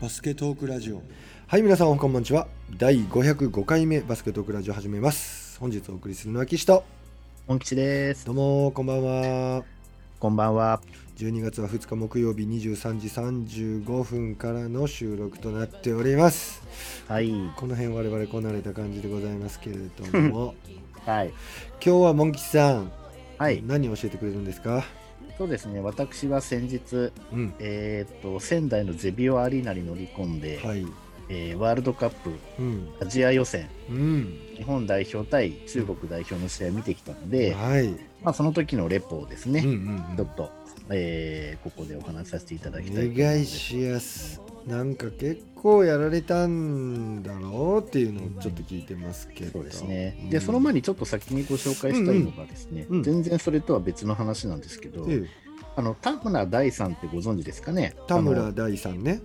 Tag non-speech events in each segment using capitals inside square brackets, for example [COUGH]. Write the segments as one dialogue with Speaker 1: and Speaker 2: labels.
Speaker 1: バスケトークラジオ。はい皆さんこんばんちは。第505回目バスケトークラジオ始めます。本日お送りするのは岸と。
Speaker 2: 本吉です。
Speaker 1: どうもこんばんは。
Speaker 2: こんばんは。
Speaker 1: 12月は2日木曜日23時35分からの収録となっております。
Speaker 2: はい。
Speaker 1: この辺我々こなれた感じでございますけれども。[LAUGHS]
Speaker 2: はい。
Speaker 1: 今日はモン吉さん
Speaker 2: はい。
Speaker 1: 何を教えてくれるんですか？
Speaker 2: そうですね。私は先日
Speaker 1: うん。
Speaker 2: えっ、と仙台のゼビオアリーナに乗り込んで、
Speaker 1: はい。
Speaker 2: えーワールドカップ
Speaker 1: うん。
Speaker 2: アジア予選
Speaker 1: うん。
Speaker 2: 日本代表対中国代表の試合を見てきたので、
Speaker 1: はい。
Speaker 2: まあ、その時のレポをですね、
Speaker 1: うんうんうん。
Speaker 2: ちょっと、えーここでお話しさせていただきたいと
Speaker 1: お
Speaker 2: 思います。
Speaker 1: 願いしやすなんか結構やられたんだろうっていうのをちょっと聞いてますけど。
Speaker 2: そうですね。
Speaker 1: うん。
Speaker 2: で、その前にちょっと先にご紹介したいのがですね、
Speaker 1: うんうん。
Speaker 2: 全然それとは別の話なんですけど、
Speaker 1: ええ。
Speaker 2: あの田村大さんってご存知ですかね？あ
Speaker 1: 田村
Speaker 2: の
Speaker 1: 大さんね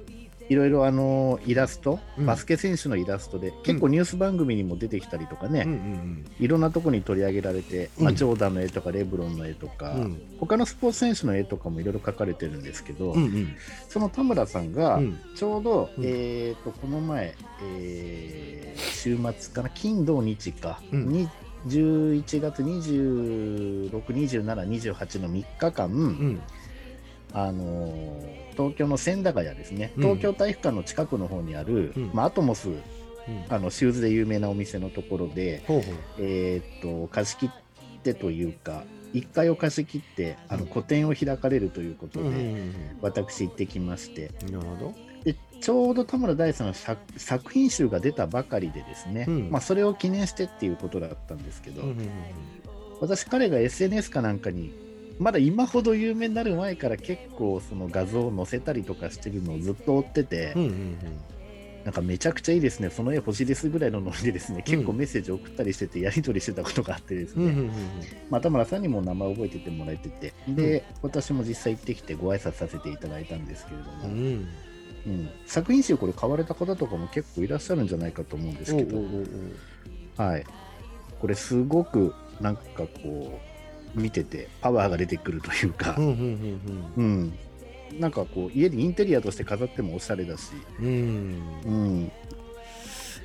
Speaker 2: いろいろあのイラスト、
Speaker 1: うん。
Speaker 2: バスケ選手のイラストで、結構ニュース番組にも出てきたりとかね、
Speaker 1: うんうん
Speaker 2: いろんなとこに取り上げられて、まあ、
Speaker 1: うん
Speaker 2: ジョーダンの絵とかレブロンの絵とか、
Speaker 1: うん。
Speaker 2: 他のスポーツ選手の絵とかもいろいろ描かれてるんですけど、
Speaker 1: うんうん。
Speaker 2: その田村さんが
Speaker 1: うん。
Speaker 2: ちょうど、
Speaker 1: うん。
Speaker 2: えー、とこの前、えー週末かな金土日か、
Speaker 1: うん。
Speaker 2: に11月26、27、28の3日間、
Speaker 1: うん
Speaker 2: あのー東京の千駄ヶ谷ですね、
Speaker 1: うん。
Speaker 2: 東京体育館の近くの方にある、
Speaker 1: うん。
Speaker 2: まあ、アトモス
Speaker 1: うん。
Speaker 2: あのシューズで有名なお店のところで、
Speaker 1: ほうほう。
Speaker 2: えー、と貸し切ってというか1階を貸し切ってあの
Speaker 1: うん。
Speaker 2: 個展を開かれるということで、
Speaker 1: うんうん
Speaker 2: 私行ってきまして。
Speaker 1: うんなるほど。
Speaker 2: でちょうど田村大さんの作作品集が出たばかりでですね、
Speaker 1: うん。
Speaker 2: まあ、それを記念してっていうことだったんですけど、
Speaker 1: うんうん
Speaker 2: 私彼が SNS かなんかにまだ今ほど有名になる前から結構その画像を載せたりとかしてるのをずっと追ってて、
Speaker 1: うんうんうん。
Speaker 2: なんかめちゃくちゃいいですね、その絵欲しいですぐらいのノリでですね、結構メッセージ送ったりしてて、やり取りしてたことがあってですね、田村さんにも名前覚えててもらえてて、で、私も実際行ってきてご挨拶させていただいたんですけれども、
Speaker 1: うん。うん。
Speaker 2: うん作品集これ買われた方とかも結構いらっしゃるんじゃないかと思うんですけど、はい、これすごくなんかこう、見ててパワーが出てくるというか。
Speaker 1: う、ん
Speaker 2: なんかこう、家にインテリアとして飾ってもおしゃれだし、
Speaker 1: うん。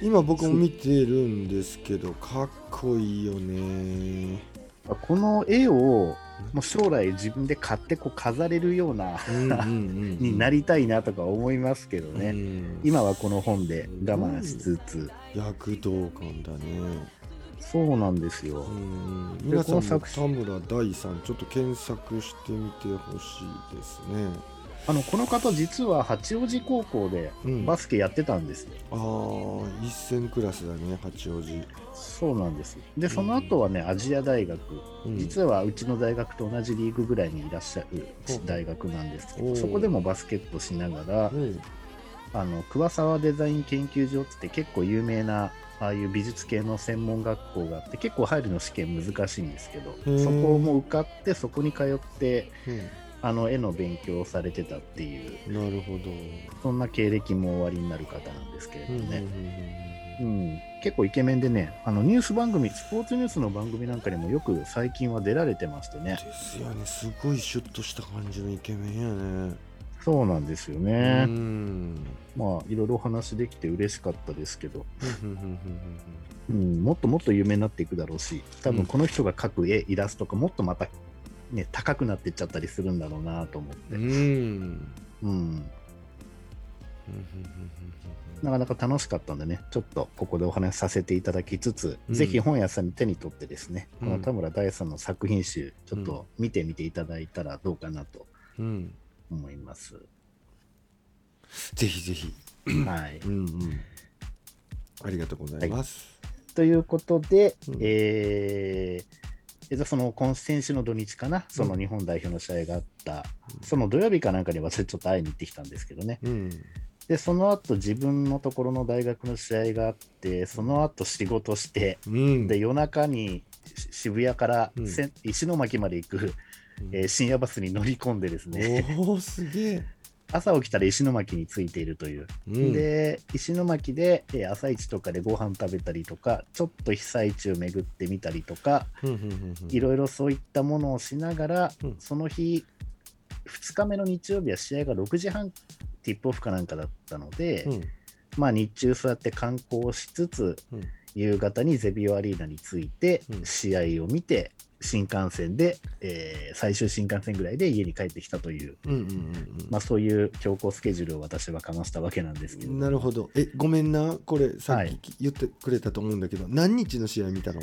Speaker 1: 今僕も見てるんですけどかっこいいよね。
Speaker 2: この絵をもう将来自分で買ってこう飾れるようなになりたいなとか思いますけどね、
Speaker 1: うん。
Speaker 2: 今はこの本で我慢しつつ、
Speaker 1: 躍動感だね
Speaker 2: そうなんですよ、
Speaker 1: うん
Speaker 2: で
Speaker 1: 皆さん田村大さんちょっと検索してみてほしいですね。
Speaker 2: あのこの方実は八王子高校で
Speaker 1: うん。
Speaker 2: バスケやってたんです。よ、
Speaker 1: ああ一戦クラスだね八王子、
Speaker 2: そうなんです。でその後はねアジア大学。
Speaker 1: うん、
Speaker 2: 実はうちの大学と同じリーグぐらいにいらっしゃる
Speaker 1: うん。
Speaker 2: 大学なんですけどそこでもバスケットしながら
Speaker 1: うん。
Speaker 2: あの桑沢デザイン研究所って結構有名なああいう美術系の専門学校があって結構入るの試験難しいんですけどそこも受かってそこに通って
Speaker 1: うん。
Speaker 2: あの絵の勉強をされてたっていう
Speaker 1: なるほど、
Speaker 2: そんな経歴もおありになる方なんですけれど
Speaker 1: うんうん
Speaker 2: ね、うん結構イケメンでねあのニュース番組スポーツニュースの番組なんかにもよく最近は出られてましてね
Speaker 1: ですよねすごいシュッとした感じのイケメンやね
Speaker 2: そうなんですよ
Speaker 1: う
Speaker 2: ね、
Speaker 1: ん。
Speaker 2: まあいろいろお話できて嬉しかったですけど、
Speaker 1: うん。
Speaker 2: もっともっと有名になっていくだろうし多分この人が描く絵イラストがもっとまた、ね、高くなっていっちゃったりするんだろうなと思って、
Speaker 1: うん。うん。
Speaker 2: なかなか楽しかったんでねちょっとここでお話しさせていただきつつ、
Speaker 1: うん。
Speaker 2: ぜひ本屋さんに手に取ってですね、
Speaker 1: うん。
Speaker 2: この田村大さんの作品集ちょっと見てみていただいたらどうかなと
Speaker 1: うん
Speaker 2: 思います、
Speaker 1: ぜひぜひ。
Speaker 2: はい。
Speaker 1: うんうん。ありがとうございます、
Speaker 2: ということで、
Speaker 1: うん。
Speaker 2: えーえっとその今先週の土日かな、その日本代表の試合があった、その土曜日かなんかに私ちょっと会いに行ってきたんですけどね、
Speaker 1: うん。
Speaker 2: でその後自分のところの大学の試合があって、その後仕事して、
Speaker 1: うん。
Speaker 2: で夜中にし渋谷から
Speaker 1: うん。
Speaker 2: 石巻まで行く、えー深夜バスに乗り込んでですね、
Speaker 1: おおすげえ、[LAUGHS]
Speaker 2: 朝起きたら石巻に着いているという。
Speaker 1: うん、
Speaker 2: で石巻で、えー朝市とかでご飯食べたりとかちょっと被災地を巡ってみたりとかいろいろそういったものをしながら、
Speaker 1: うん。
Speaker 2: その日2日目の日曜日は試合が6時半ティップオフかなんかだったので、
Speaker 1: うん。
Speaker 2: まあ日中そうやって観光しつつ、
Speaker 1: うん。
Speaker 2: 夕方にゼビオアリーナに着いて、
Speaker 1: うん。
Speaker 2: 試合を見て、新幹線で、えー最終新幹線ぐらいで家に帰ってきたという、
Speaker 1: うんうんうんうん。
Speaker 2: まあ、そういう強行スケジュールを私はかましたわけなんですけど、
Speaker 1: なるほど。えごめんな。これさっ
Speaker 2: はい。
Speaker 1: き言ってくれたと思うんだけど、何日の試合見たの？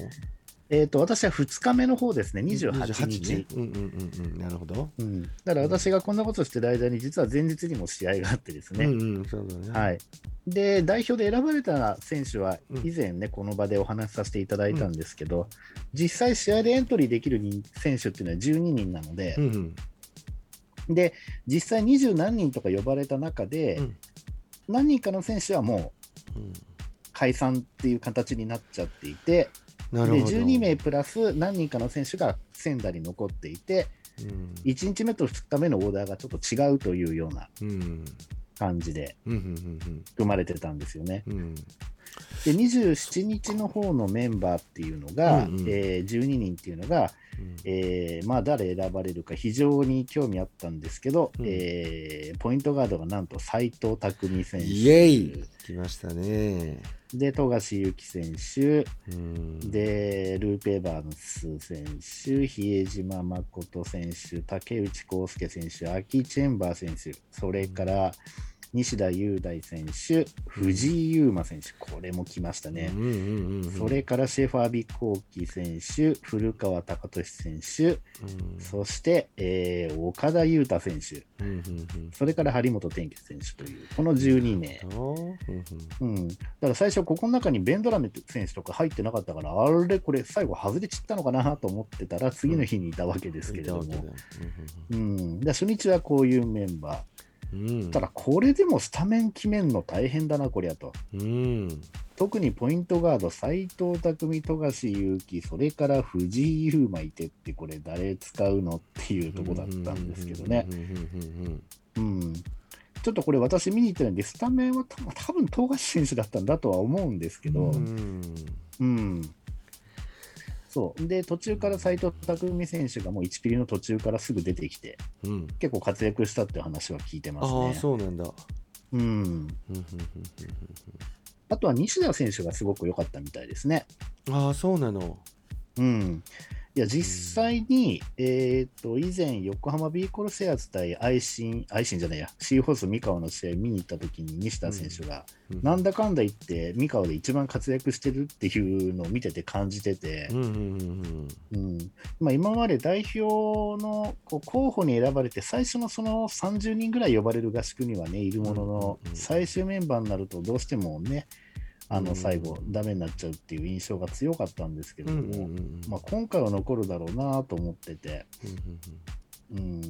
Speaker 2: えー、と私は2日目の方ですね、28日。
Speaker 1: ね。うんうんうんうん。なるほど、
Speaker 2: うん、だから私がこんなことしてる間に、実は前日にも試合があってですね、
Speaker 1: うんうんそうだね。
Speaker 2: はい、で代表で選ばれた選手は
Speaker 1: うん。
Speaker 2: 以前ね、この場でお話しさせていただいたんですけど、実際、試合でエントリーできる人選手っていうのは12人なので
Speaker 1: う、んうん。
Speaker 2: で実際二十何人とか呼ばれた中で、
Speaker 1: うん。
Speaker 2: 何人かの選手はもう
Speaker 1: うん。
Speaker 2: 解散っていう形になっちゃっていて、で
Speaker 1: なるほど。
Speaker 2: 12名プラス何人かの選手が仙台に残っていて、
Speaker 1: うん。
Speaker 2: 1日目と2日目のオーダーがちょっと違うというような
Speaker 1: うん。
Speaker 2: 感じで組まれてたんですよね。
Speaker 1: うんうん
Speaker 2: で27日の方のメンバーっていうのが、
Speaker 1: うんうん。
Speaker 2: えー12人っていうのが、
Speaker 1: うん。
Speaker 2: えーまあ、誰選ばれるか非常に興味あったんですけど、
Speaker 1: うん。
Speaker 2: えーポイントガードがなんと斎藤匠選手。
Speaker 1: イエイ。来ましたね。
Speaker 2: で富樫勇樹選手。
Speaker 1: うん。
Speaker 2: でルーペ・エバーンス選手。比江島誠選手竹内康介選手アキ・チェンバー選手。それから西田優大選手藤井優馬選手これも来ましたね、それからシェファービコーキ選手、古川貴俊選手、
Speaker 1: うん。
Speaker 2: そして、えー岡田裕太選手、それから張本天傑選手という、この12名。
Speaker 1: うんうん。
Speaker 2: うん、だから最初、ここの中にベンドラメ選手とか入ってなかったから、あれ、これ、最後外れちったのかなと思ってたら、次の日にいたわけですけれども、初日はこういうメンバー。ただ、これでもスタメン決めんの大変だな、こりゃと。
Speaker 1: うん
Speaker 2: 特にポイントガード、斎藤匠、富樫勇樹、それから藤井優馬いてって、これ、誰使うのっていうとこだったんですけどね。
Speaker 1: うん。
Speaker 2: ちょっとこれ、私見に行ってないんで、スタメンは多分多分富樫選手だったんだとは思うんですけど、
Speaker 1: うん
Speaker 2: うん。そう。で、途中から斎藤匠選手がもう1ピリの途中からすぐ出てきて、
Speaker 1: うん
Speaker 2: 結構活躍したっていう話は聞いてます
Speaker 1: ああ
Speaker 2: ね。
Speaker 1: そうなんだ
Speaker 2: うん。あとは西田選手がすごく良かったみたいですね。
Speaker 1: うんああそうなの
Speaker 2: うん。いや、実際に、えっ、と、以前、横浜ビーコルセアーズ対愛心、愛心じゃないや、シーホース三河の試合見に行った時に西田選手が、なんだかんだ言って、三河で一番活躍してるっていうのを見てて感じてて。今まで代表のこう候補に選ばれて、最初のその30人ぐらい呼ばれる合宿にはね、いるものの
Speaker 1: うんうんう、ん。
Speaker 2: 最終メンバーになると、どうしてもね、あ
Speaker 1: うん。
Speaker 2: の最後、ダメになっちゃうっていう印象が強かったんですけども、まあ、今回は残るだろうなと思ってて、うん、や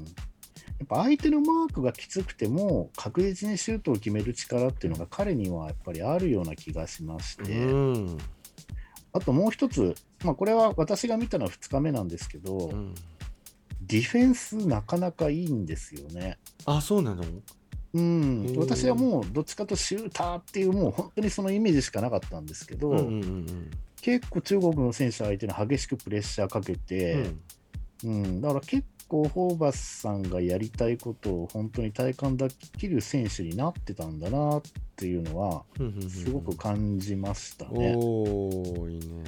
Speaker 2: っぱ相手のマークがきつくても、確実にシュートを決める力っていうのが彼にはやっぱりあるような気がしまして、
Speaker 1: うん。
Speaker 2: あともう一つ、まあ、これは私が見たのは2日目なんですけど、
Speaker 1: うん。
Speaker 2: ディフェンスなかなかいいんですよね。
Speaker 1: あそうなの？
Speaker 2: うん。私はもうどっちかとシューターっていう、もう本当にそのイメージしかなかったんですけど、
Speaker 1: うんうんうん
Speaker 2: 結構中国の選手相手に激しくプレッシャーかけ
Speaker 1: う
Speaker 2: て、
Speaker 1: ん。
Speaker 2: うん、だから結構、ホーバスさんがやりたいことを本当に体感できる選手になってたんだなっていうのは、
Speaker 1: うんうんうん
Speaker 2: すごく感じましたね。
Speaker 1: おおいいね。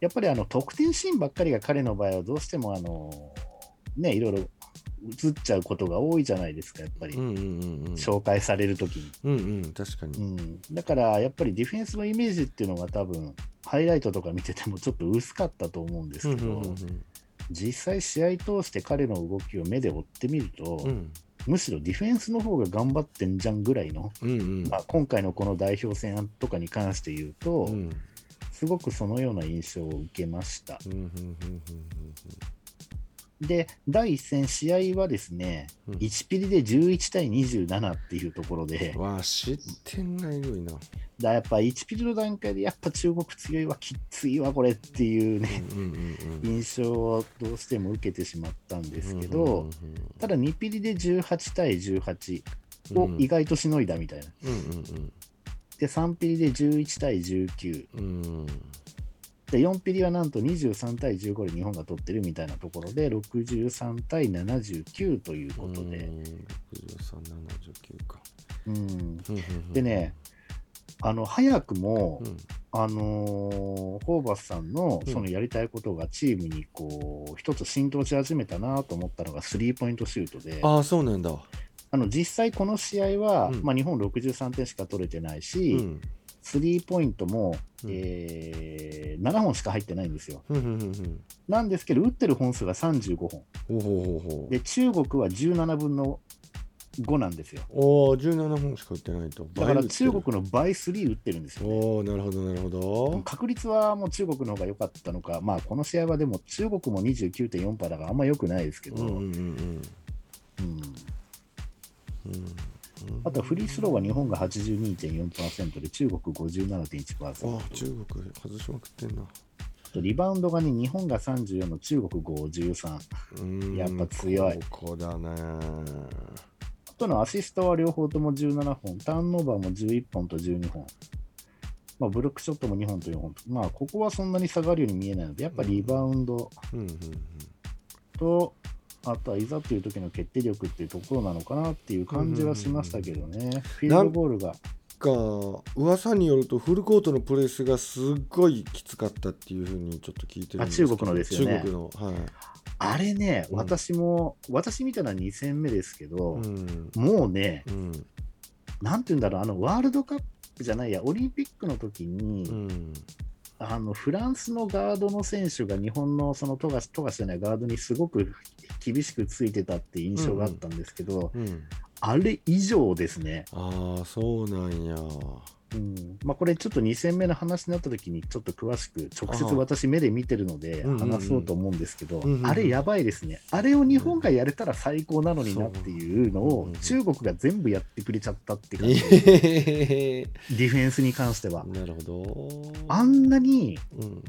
Speaker 2: やっぱりあの得点シーンばっかりが彼の場合はどうしてもあの、ね、いろいろ映っちゃうことが多いじゃないですか、やっぱり、
Speaker 1: うんうんうんうん。
Speaker 2: 紹介されるときに、
Speaker 1: うんうん確か
Speaker 2: う
Speaker 1: に
Speaker 2: ん。だからやっぱりディフェンスのイメージっていうのが多分、ハイライトとか見ててもちょっと薄かったと思うんですけど、
Speaker 1: うんうんうん
Speaker 2: 実際試合通して彼の動きを目で追ってみると、
Speaker 1: うん。
Speaker 2: むしろディフェンスの方が頑張ってんじゃんぐらいの、
Speaker 1: うんうん。
Speaker 2: まあ、今回のこの代表戦とかに関して言うと、
Speaker 1: うん。
Speaker 2: すごくそのような印象を受けました。
Speaker 1: うんうんうん
Speaker 2: で、第1戦、試合はですね、
Speaker 1: うん。
Speaker 2: 1ピリで11対27っていうところで。
Speaker 1: うん、わあ失点がえぐいな。
Speaker 2: だやっぱ1ピリの段階でやっぱ中国強いわ、きっついわ、これっていうね、印象をどうしても受けてしまったんですけど、ただ2ピリで18対18を意外としのいだみたいな。で、3ピリで11対19。
Speaker 1: うんうん
Speaker 2: で、4ピリはなんと23対15で日本が取ってるみたいなところで、63対79ということで、
Speaker 1: うん6379か。
Speaker 2: うん、でね、あの早くも、
Speaker 1: うん。
Speaker 2: あのーホーバスさんの
Speaker 1: うん。
Speaker 2: そのやりたいことがチームにこう一つ浸透し始めたなと思ったのがスリーポイントシュートで、
Speaker 1: ああそうなんだ。
Speaker 2: あの実際この試合は、
Speaker 1: うん。
Speaker 2: まあ、日本63点しか取れてないし、
Speaker 1: うん
Speaker 2: スリーポイントも、
Speaker 1: うん。
Speaker 2: えー7本しか入ってないんですよ。なんですけど、打ってる本数が35本。
Speaker 1: ほうほうほ
Speaker 2: で、中国は17分の5なんですよ。
Speaker 1: おお17本しか打ってないと。
Speaker 2: だから中国の倍3打ってるんです
Speaker 1: る
Speaker 2: よ、ね。
Speaker 1: おおなるほどなるほど。
Speaker 2: 確率はもう中国の方が良かったのか、まあこの試合はでも中国も29.4%だからあんま良くないですけど、
Speaker 1: うんうん。うん。うん
Speaker 2: あとはフリースローは日本が82.4%で中国57.1%。
Speaker 1: あ中国外しまくってんな。
Speaker 2: リバウンドがね、日本が34の中国53。
Speaker 1: うーん。
Speaker 2: やっぱ強い。
Speaker 1: ここだね。
Speaker 2: あとのアシストは両方とも17本、ターンオーバーも11本と12本。まあ、ブロックショットも2本と4本と。まあ、ここはそんなに下がるように見えないので、やっぱリバウンド。
Speaker 1: うんうん。
Speaker 2: と、あとはいざという時の決定力っていうところなのかなっていう感じはしましたけどね。フィールドゴールが。
Speaker 1: か噂によるとフルコートのプレスがすっごいきつかったっていうふうにちょっと聞いてるんですけど。
Speaker 2: あ中国のですよね。
Speaker 1: 中国のはい。
Speaker 2: あれね、
Speaker 1: うん。
Speaker 2: 私も、私見たのは2戦目ですけど、
Speaker 1: うん。
Speaker 2: もうね、
Speaker 1: うん。
Speaker 2: なんて言うんだろう、あの、ワールドカップじゃないや、オリンピックの時に、
Speaker 1: うん
Speaker 2: あのフランスのガードの選手が日本のその富樫富樫じゃないガードにすごく厳しくついてたって印象があったんですけど、
Speaker 1: うん。
Speaker 2: あれ以上ですね、
Speaker 1: ああそうなんや
Speaker 2: うん。まあ、これちょっと2戦目の話になった時にちょっと詳しく直接私目で見てるので話そうと思うんですけど、あれやばいですね。あれを日本がやれたら最高なのになっていうのを中国が全部やってくれちゃったって感じ、
Speaker 1: え
Speaker 2: ディフェンスに関しては。
Speaker 1: なるほど。
Speaker 2: あんなに
Speaker 1: うん。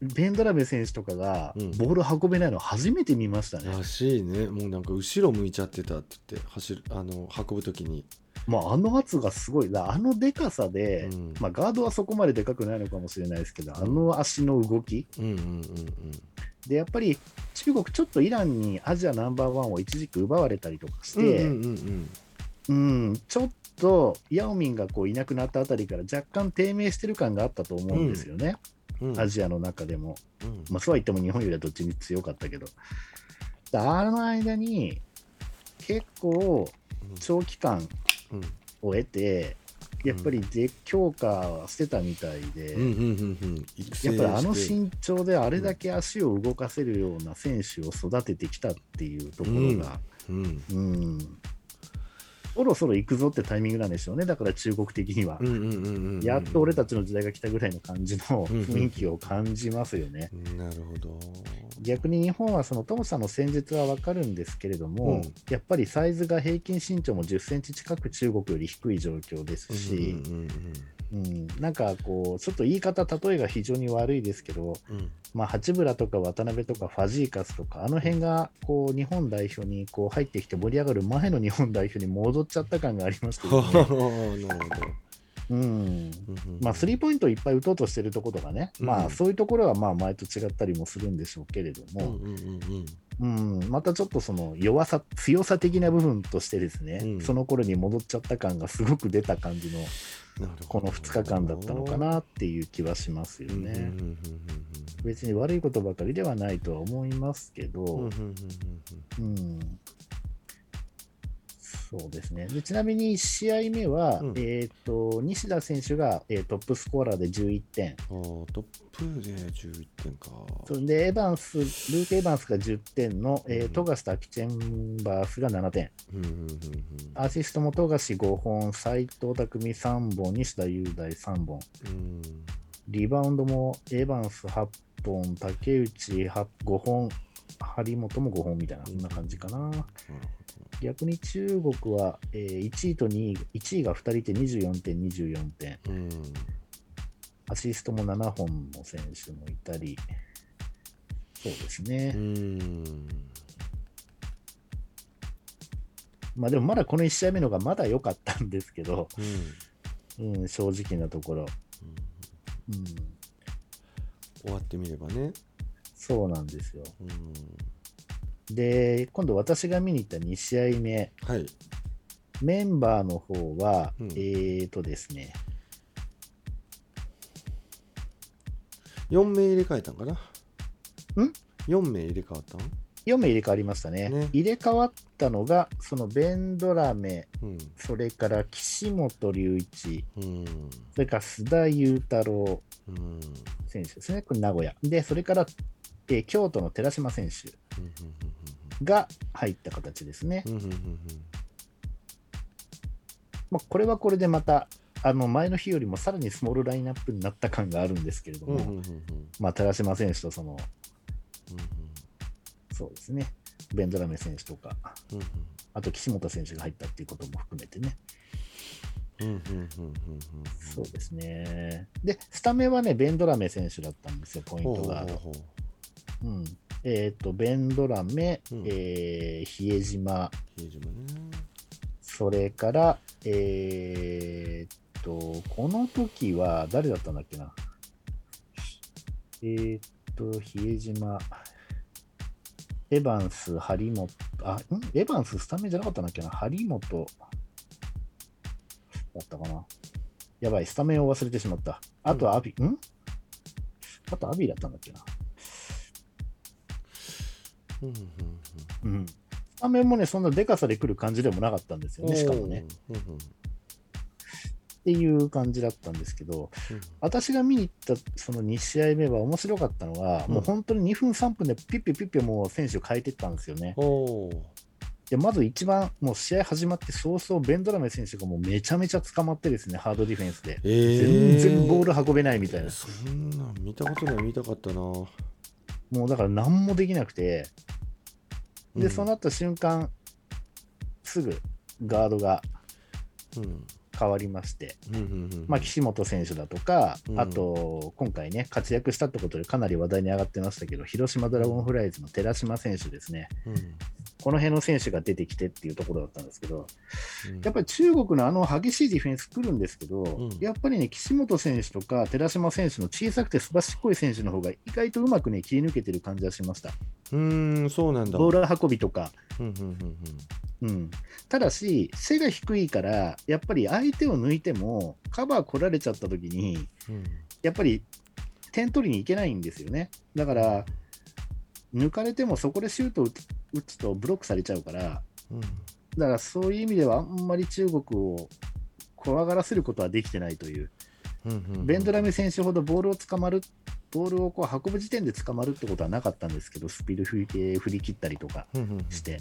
Speaker 2: ベンドラベ選手とかが
Speaker 1: うん。
Speaker 2: ボール運べないの初めて見ましたね。
Speaker 1: らしいね。もうなんか後ろ向いちゃってたって言って走るあの運ぶときに、
Speaker 2: まあ、あの圧がすごいだあのでかさで、
Speaker 1: うん。
Speaker 2: まあ、ガードはそこまででかくないのかもしれないですけど、あの足の動き。
Speaker 1: うんうんうん
Speaker 2: でやっぱり中国ちょっとイランにアジアナンバーワンを一時期奪われたりとかし
Speaker 1: うん
Speaker 2: て、
Speaker 1: うんうんうん。
Speaker 2: うんちょっとヤオミンがこういなくなったあたりから若干低迷してる感があったと思うんですよね、
Speaker 1: うん。
Speaker 2: アジアの中でも。
Speaker 1: うん。
Speaker 2: まあ、そうは言っても日本よりはどっちに強かったけど。あの間に結構長期間
Speaker 1: うん
Speaker 2: を得て、やっぱりで強化してたみたいで、やっぱりあの身長であれだけ足を動かせるような選手を育ててきたっていうところが、
Speaker 1: うん。
Speaker 2: うんそろそろ行くぞってタイミングなんでしょうね、だから中国的には。
Speaker 1: うんうんうんうんうん
Speaker 2: やっと俺たちの時代が来たぐらいの感じの
Speaker 1: うん
Speaker 2: 雰囲気を感じますよね。
Speaker 1: なるほど。
Speaker 2: 逆に日本はそのトモさんの戦術は分かるんですけれども、
Speaker 1: うん。
Speaker 2: やっぱりサイズが平均身長も10センチ近く中国より低い状況ですし、
Speaker 1: うん。
Speaker 2: なんかこう、ちょっと言い方、例えが非常に悪いですけど、
Speaker 1: うん。うん
Speaker 2: まあ、八村とか渡辺とかファジーカスとか、あの辺がこう日本代表にこう入ってきて盛り上がる前の日本代表に戻っちゃった感がありますけど
Speaker 1: は
Speaker 2: ね。
Speaker 1: あ [LAUGHS] なるほど。
Speaker 2: うん。まあ、スリーポイントをいっぱい打とうとしてるところとかね、
Speaker 1: うん。
Speaker 2: まあ、そういうところはまあ前と違ったりもするんでしょうけれども、
Speaker 1: うん。
Speaker 2: またちょっとその弱さ、強さ的な部分としてですね、
Speaker 1: うん。
Speaker 2: その頃に戻っちゃった感がすごく出た感じの、この2日間だったのかなっていう気はしますよね。別に悪いことばかりではないとは思いますけど、
Speaker 1: うん
Speaker 2: そうですね。でちなみに1試合目は、
Speaker 1: うん。
Speaker 2: えー、と西田選手が、えートップスコアラーで11点、
Speaker 1: トップで11点か。
Speaker 2: それでエヴァンス、ルーク・エヴァンスが10点の、えー
Speaker 1: うん。
Speaker 2: 富樫とアキチェンバースが7点。
Speaker 1: うんうんうん
Speaker 2: アシストも富樫5本、斎藤匠3本、西田雄大3本。
Speaker 1: うん
Speaker 2: リバウンドもエヴァンス8本、竹内8 5本、張本も5本みたいな、そん。な感じかな。
Speaker 1: なる
Speaker 2: 逆に中国は、えー1位と2位、1位が2人いて24点、24点。
Speaker 1: うん
Speaker 2: アシストも7本の選手もいたり、そうですね。
Speaker 1: うん
Speaker 2: まあでもまだこの1試合目のがまだ良かったんですけど、
Speaker 1: うん
Speaker 2: うん、正直なところ。
Speaker 1: うん
Speaker 2: うん、
Speaker 1: 終わってみればね
Speaker 2: そうなんですよ。
Speaker 1: うん
Speaker 2: で、今度私が見に行った2試合目、
Speaker 1: はい
Speaker 2: メンバーの方は、
Speaker 1: うん
Speaker 2: えーとですね、
Speaker 1: 4名入れ替えたんかな？ん
Speaker 2: ん
Speaker 1: ?4 名入れ替わったん
Speaker 2: ？4名入れ替わりましたね。
Speaker 1: ね
Speaker 2: 入れ替わったのが、そのベンドラメ、
Speaker 1: うん。
Speaker 2: それから岸本隆一、
Speaker 1: うん。
Speaker 2: それから須田雄太郎
Speaker 1: うん。
Speaker 2: 選手ですね、これ名古屋。で、それから、えー京都の寺島選手が入った形ですね。まあ、これはこれでまた、あの前の日よりもさらにスモールラインナップになった感があるんですけれども。まあ、寺島選手とその、そうですね、ベンドラメ選手とか、
Speaker 1: うん。
Speaker 2: あと岸本選手が入ったっていうことも含めてね。そうですね。で、スタメンはね、ベンドラメ選手だったんですよ、ポイン
Speaker 1: ほうほう
Speaker 2: トが。
Speaker 1: ほう
Speaker 2: うんえっ、と、ベンドラメ、
Speaker 1: うん
Speaker 2: えー比江島、
Speaker 1: 比江島ね。
Speaker 2: それから、えーっと、この時は誰だったんだっけな？えーっと、比江島、エヴァンス、張本、あ、ん？エヴァンススタメンじゃなかったんだっけな？張本、だったかな？やばい、スタメンを忘れてしまった。あとはアビ、ん？あとアビだったんだっけな？
Speaker 1: うん。うん。
Speaker 2: うん。スタメンもね、そんなデカさで来る感じでもなかったんですよね、しかもね。。
Speaker 1: うん。
Speaker 2: っていう感じだったんですけど、私が見に行ったその2試合目は面白かったのは、
Speaker 1: うん
Speaker 2: もう本当に2分、3分でピッピピッピもう選手を変えていったんですよね。でまず一番、もう試合始まって早々、ベンドラメ選手がもうめちゃめちゃ捕まってですね、ハードディフェンスで。
Speaker 1: えー、
Speaker 2: 全然ボール運べないみたいな。
Speaker 1: そんなん見たことない見たかったな
Speaker 2: もうだから何もできなくて、で、
Speaker 1: うん。
Speaker 2: そうなった瞬間、すぐガードが
Speaker 1: うん
Speaker 2: 変わりまして、
Speaker 1: うんうんうん
Speaker 2: まあ、岸本選手だとか、
Speaker 1: うん。
Speaker 2: あと、今回ね、活躍したってことでかなり話題に上がってましたけど、広島ドラゴンフライズの寺島選手ですね、
Speaker 1: うん。
Speaker 2: この辺の選手が出てきてっていうところだったんですけど、
Speaker 1: うん。
Speaker 2: やっぱり中国のあの激しいディフェンス来るんですけど、
Speaker 1: ん。
Speaker 2: やっぱりね、岸本選手とか寺島選手の小さくてすばしっこい選手の方が意外とうまくね、切り抜けてる感じはしました。
Speaker 1: うーんそうなんだ。
Speaker 2: ボール運びとか。
Speaker 1: うんうんうん
Speaker 2: うん、ただし、背が低いから、やっぱり相手を抜いても、カバー来られちゃった時に、
Speaker 1: うんうん
Speaker 2: やっぱり点取りに行けないんですよね。だから、抜かれてもそこでシュートを打つとブロックされちゃうから、
Speaker 1: うん
Speaker 2: だからそういう意味ではあんまり中国を怖がらせることはできてないという、
Speaker 1: うんうん
Speaker 2: ベンドラメ選手ほどボールを捕まる、ボールをこう運ぶ時点で捕まるってことはなかったんですけど、スピード振り切ったりとか
Speaker 1: うんうんうん
Speaker 2: して。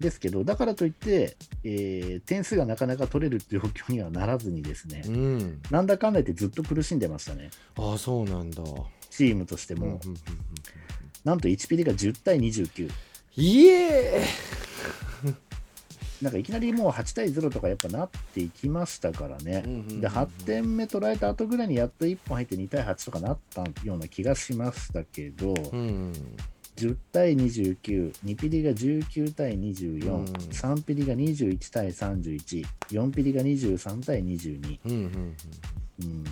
Speaker 2: ですけど、だからといって、えー点数がなかなか取れるっていう状況にはならずにですね、
Speaker 1: うん。
Speaker 2: なんだかんだ言ってずっと苦しんでましたね、
Speaker 1: ああそうなんだ。
Speaker 2: チームとしても。
Speaker 1: うんうんうんうん
Speaker 2: なんと1ピリが10対29。
Speaker 1: イエ [LAUGHS]
Speaker 2: なんかいきなりもう8対0とかやっぱなっていきましたからね。
Speaker 1: ーイ
Speaker 2: で、8点目取られた後ぐらいにやっと1本入って2対8とかなったような気がしましたけど、
Speaker 1: うん
Speaker 2: 10対29、2ピリが19対24、
Speaker 1: うん
Speaker 2: 3ピリが21対31、4ピリが23対22。
Speaker 1: うんうん
Speaker 2: うん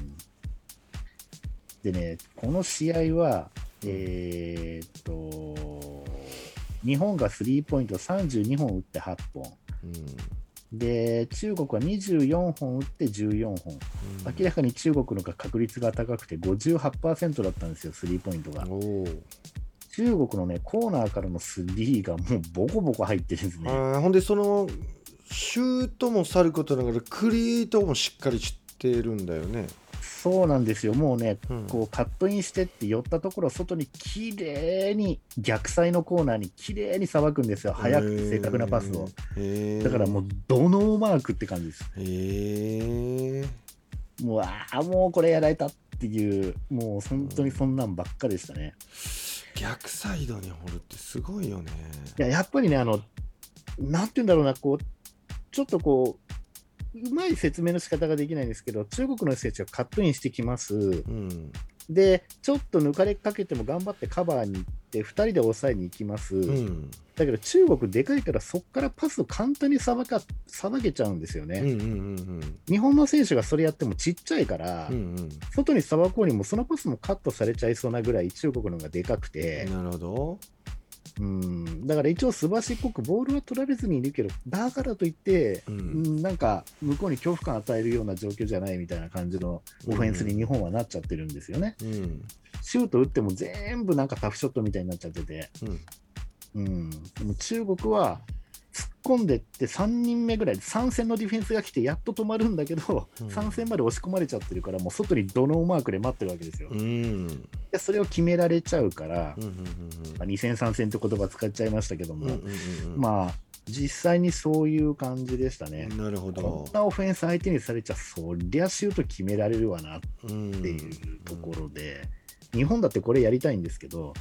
Speaker 2: でね、この試合は、えーっと、日本がスリーポイント32本打って8本。
Speaker 1: うん
Speaker 2: で、中国は24本打って14本。
Speaker 1: うん
Speaker 2: 明らかに中国の確率が高くて58%だったんですよ、スリーポイントが。中国のね、コーナーからのスリーがもうボコボコ入ってるんですね。
Speaker 1: ほんでそのシュートもさることながらクリエイトもしっかりしてるんだよね。
Speaker 2: そうなんですよ、もうね、
Speaker 1: うん
Speaker 2: こうカットインしてって寄ったところ、外に綺麗に逆サイのコーナーに綺麗にさばくんですよ、速くて正確なパスを。だからもう、ドノーマークって感じです。もう、ああ、もうこれやられたっていう、もう本当にそんなんばっかでしたね。
Speaker 1: 逆サイドに掘るってすごいよね。
Speaker 2: いや、やっぱりね、あの、なんて言うんだろうな、こう、ちょっとこう、うまい説明の仕方ができないんですけど、中国の人たちはカットインしてきます。
Speaker 1: うん。
Speaker 2: で、ちょっと抜かれかけても頑張ってカバーに行って、2人で抑えに行きます。
Speaker 1: うん。
Speaker 2: だけど中国でかいからそこからパスを簡単にさばかさばけちゃうんですよね、
Speaker 1: うんうんうん
Speaker 2: 日本の選手がそれやってもちっちゃいから、
Speaker 1: うん。うん
Speaker 2: 外にさばこうにもそのパスもカットされちゃいそうなぐらい中国の方がでかくて
Speaker 1: うん。、なるほど。
Speaker 2: うん、だから一応、すばしっこくボールは取られずにいるけど、だからといって、
Speaker 1: うん。
Speaker 2: うんなんか向こうに恐怖感与えるような状況じゃないみたいな感じのオフェンスに日本はなっちゃってるんですよね。
Speaker 1: うん。
Speaker 2: シュート打っても全部なんかタフショットみたいになっちゃってて、
Speaker 1: うん。
Speaker 2: うん、でも中国は突っ込んでって3人目ぐらいで3戦のディフェンスが来てやっと止まるんだけど、
Speaker 1: うん。
Speaker 2: 3戦まで押し込まれちゃってるからもう外にドローマークで待ってるわけですよ。
Speaker 1: うん。うん
Speaker 2: でそれを決められちゃうから、
Speaker 1: うんうん
Speaker 2: まあ、2戦3戦って言葉使っちゃいましたけども、
Speaker 1: うんうんうんうん。
Speaker 2: まあ実際にそういう感じでしたね。
Speaker 1: なるほ
Speaker 2: こ
Speaker 1: ど
Speaker 2: んなオフェンス相手にされちゃそりゃシュート決められるわなっ
Speaker 1: うん
Speaker 2: ていうところで、日本だってこれやりたいんですけど、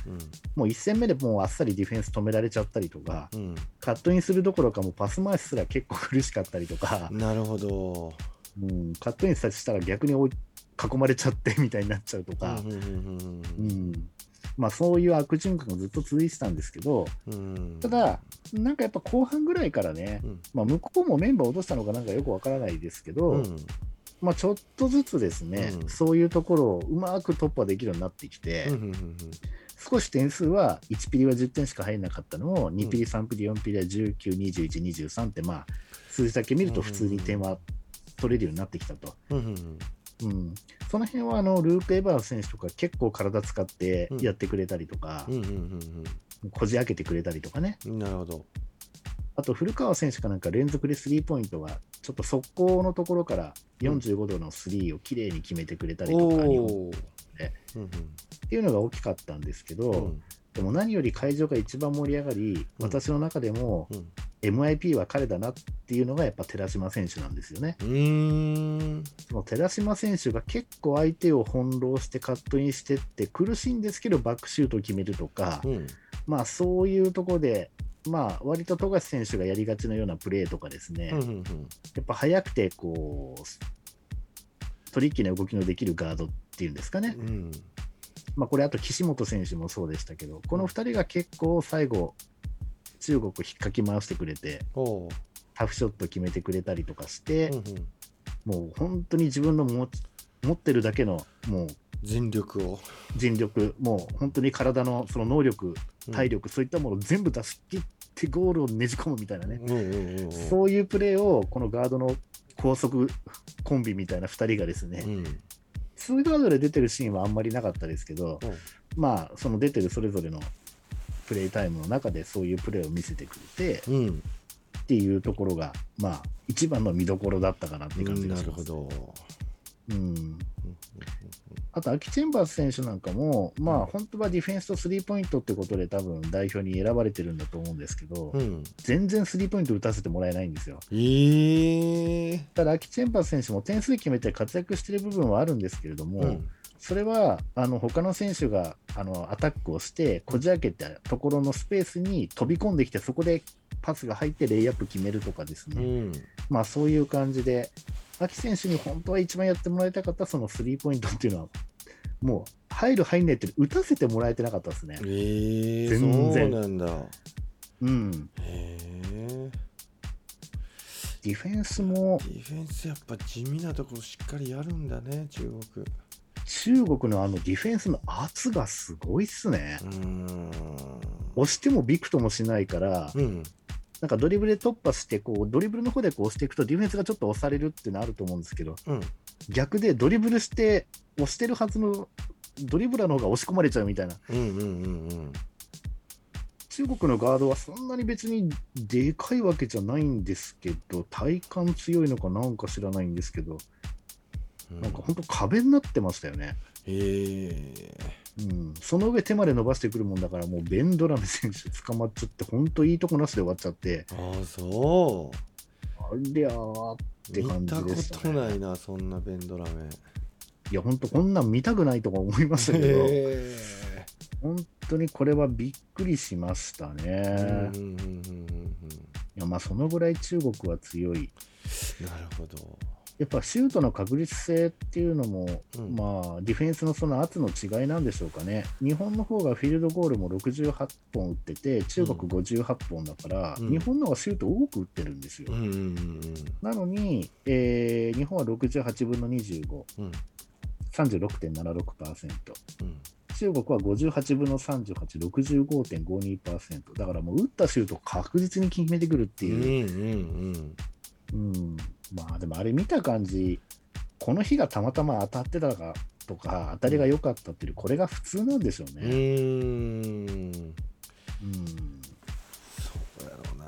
Speaker 2: もう1戦目でもうあっさりディフェンス止められちゃったりとか、
Speaker 1: うん。
Speaker 2: カットインするどころかもうパス回しすら結構苦しかったりとか。
Speaker 1: う、んなるほど。
Speaker 2: うん、カットインさせたら逆に追い囲まれちゃってみたいになっちゃうとか、
Speaker 1: うんうん
Speaker 2: うんまあ、そういう悪循環がずっと続いてたんですけど、
Speaker 1: うんうん。
Speaker 2: ただ、なんかやっぱ後半ぐらいからね、
Speaker 1: うん。
Speaker 2: まあ、向こうもメンバー落としたのかなんかよくわからないですけど、
Speaker 1: うん
Speaker 2: まあ、ちょっとずつですね、
Speaker 1: うん。
Speaker 2: そういうところをうまく突破できるようになってきて、
Speaker 1: うんうんうん
Speaker 2: 少し点数は1ピリは10点しか入らなかったのを2ピリ、3ピリ、4ピリは19、21、23って、まあ、数字だけ見ると普通に点は取れるようになってきたと。
Speaker 1: うんうん
Speaker 2: うん、その辺はあのルーク・エヴァンス選手とか結構体使ってやってくれたりとか、
Speaker 1: うんうん
Speaker 2: こじ開けてくれたりとかね、
Speaker 1: うんなるほど。
Speaker 2: あと古川選手かなんか連続でスリーポイントがちょっと速攻のところから45度のスリーをきれいに決めてくれたりとか、日本っ
Speaker 1: おお
Speaker 2: で
Speaker 1: うん。
Speaker 2: ていうのが大きかったんですけど、
Speaker 1: うん。
Speaker 2: でも何より会場が一番盛り上がり、
Speaker 1: うん。
Speaker 2: 私の中でも
Speaker 1: うん。
Speaker 2: MIP は彼だなっていうのがやっぱ寺島選手なんですよね。その寺島選手が結構相手を翻弄してカットインしてって苦しいんですけどバックシュートを決めるとか、
Speaker 1: うん。
Speaker 2: まあそういうところで、まあ割と富樫選手がやりがちなようなプレーとかですね、
Speaker 1: うんうんうん。
Speaker 2: やっぱ速くてこうトリッキーな動きのできるガードっていうんですかね、
Speaker 1: うん。
Speaker 2: まあこれあと岸本選手もそうでしたけど、この2人が結構最後、中国を引っかき回してくれて、タフショット決めてくれたりとかして
Speaker 1: うん、うん。
Speaker 2: もう本当に自分の持ってるだけのもう
Speaker 1: 全力を。
Speaker 2: 尽力、もう本当に体のその能力、体力、そういったものを全部出し切ってゴールをねじ込むみたいなね、
Speaker 1: うんうんうんうん。
Speaker 2: そういうプレーをこのガードの高速コンビみたいな2人がですね、
Speaker 1: うん。
Speaker 2: ツーガードで出てるシーンはあんまりなかったですけど、
Speaker 1: うん。
Speaker 2: まあ、その出てるそれぞれのプレータイムの中でそういうプレーを見せてくれて
Speaker 1: うん。
Speaker 2: っていうところが、まあ、一番の見どころだったかなっていう感じが
Speaker 1: な
Speaker 2: します。
Speaker 1: るほど。
Speaker 2: うんあと、アキ・チェンバース選手なんかも、まあ、本当はディフェンスとスリーポイントってことで、多分代表に選ばれてるんだと思うんですけど、
Speaker 1: うん。
Speaker 2: 全然スリーポイント打たせてもらえないんですよ。
Speaker 1: ええ。
Speaker 2: ただ、アキ・チェンバース選手も点数決めて活躍してる部分はあるんですけれども、
Speaker 1: うん。
Speaker 2: それはあの他の選手があのアタックをして、こじ開けたところのスペースに飛び込んできて、そこでパスが入ってレイアップ決めるとかですね、
Speaker 1: うん。
Speaker 2: まあそういう感じで、秋選手に本当は一番やってもらいたかったそのスリーポイントっていうのは、もう入る、入んないって打たせてもらえてなかったですね。
Speaker 1: ええ
Speaker 2: 全然。
Speaker 1: そうなんだ。
Speaker 2: うん、
Speaker 1: へえ
Speaker 2: ディフェンスも
Speaker 1: ディフェンスやっぱ地味なところしっかりやるんだね中国。
Speaker 2: 中国のあのディフェンスの圧がすごいっすね。
Speaker 1: う。ーん。
Speaker 2: 押してもびくともしないから、
Speaker 1: うん
Speaker 2: なんかドリブルで突破してこう、ドリブルの方でこう押していくと、ディフェンスがちょっと押されるっていうのあると思うんですけど、
Speaker 1: うん。
Speaker 2: 逆でドリブルして、押してるはずのドリブラーの方が押し込まれちゃうみたいな、
Speaker 1: うんうんうんうん。
Speaker 2: 中国のガードはそんなに別にでかいわけじゃないんですけど、体幹強いのかなんか知らないんですけど、
Speaker 1: うん。
Speaker 2: なんか本当、壁になってましたよね。
Speaker 1: へえ
Speaker 2: うん、その上、手まで伸ばしてくるもんだから、もうベンドラメ選手捕まっちゃって、本当いいとこなしで終わっちゃって、
Speaker 1: ああそ
Speaker 2: ありゃーって
Speaker 1: う
Speaker 2: 感じでした、ね。
Speaker 1: とないなそんなベンドラメ。
Speaker 2: いや、本当、こんなん見たくないとか思いましたけど、
Speaker 1: へ
Speaker 2: 本当にこれはびっくりしましたね。いやまあ、そのぐらい中国は強い。
Speaker 1: なるほど
Speaker 2: やっぱシュートの確率性っていうのも、
Speaker 1: うん
Speaker 2: まあ、ディフェンスのその圧の違いなんでしょうかね。日本の方がフィールドゴールも68本打ってて、中国58本だから、
Speaker 1: うん
Speaker 2: 日本の方がシュート多く打ってるんですよ。
Speaker 1: うんうんうん
Speaker 2: なのに、えー日本は68分の25、
Speaker 1: うん
Speaker 2: 36.76%。
Speaker 1: うん
Speaker 2: 中国は58分の38、65.52%。だからもう打ったシュートを確実に決めてくるって
Speaker 1: うん
Speaker 2: いう。
Speaker 1: うん
Speaker 2: うん。まあでもあれ見た感じ、この日がたまたま当たってたかとか、当たりが良かったっていう、これが普通なんでしょうね。うん。
Speaker 1: そうやろうな。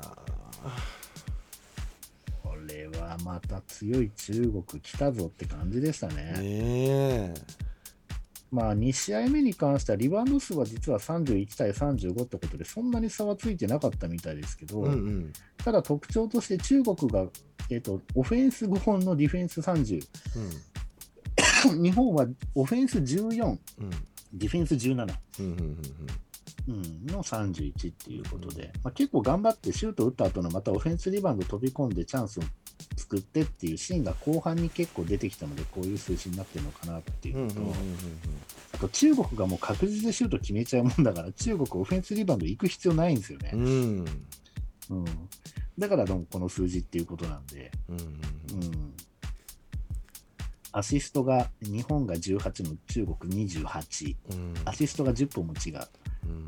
Speaker 2: これはまた強い中国来たぞって感じでしたね。
Speaker 1: ねえ。
Speaker 2: まあ2試合目に関してはリバウンド数は実は31対35ってことでそんなに差はついてなかったみたいですけど、
Speaker 1: うんうん。
Speaker 2: ただ特徴として中国が、えー、とオフェンス5本のディフェンス30 [COUGHS] 日本はオフェンス14
Speaker 1: うん。
Speaker 2: ディフェンス17、
Speaker 1: うんうんうん
Speaker 2: うん、の31っていうことで、まあ、結構頑張ってシュート打った後のまたオフェンスリバウンド飛び込んでチャンスを作ってっていうシーンが後半に結構出てきたのでこういう数字になってるのかなっていうのと、あと中国がもう確実でシュート決めちゃうもんだから中国オフェンスリバウンド行く必要ないんですよね、
Speaker 1: うん。うん。
Speaker 2: うん、だからどうもこの数字っていうことなんで、
Speaker 1: うん
Speaker 2: うん、アシストが日本が18の中国28
Speaker 1: うん。
Speaker 2: アシストが10本も違う。
Speaker 1: うん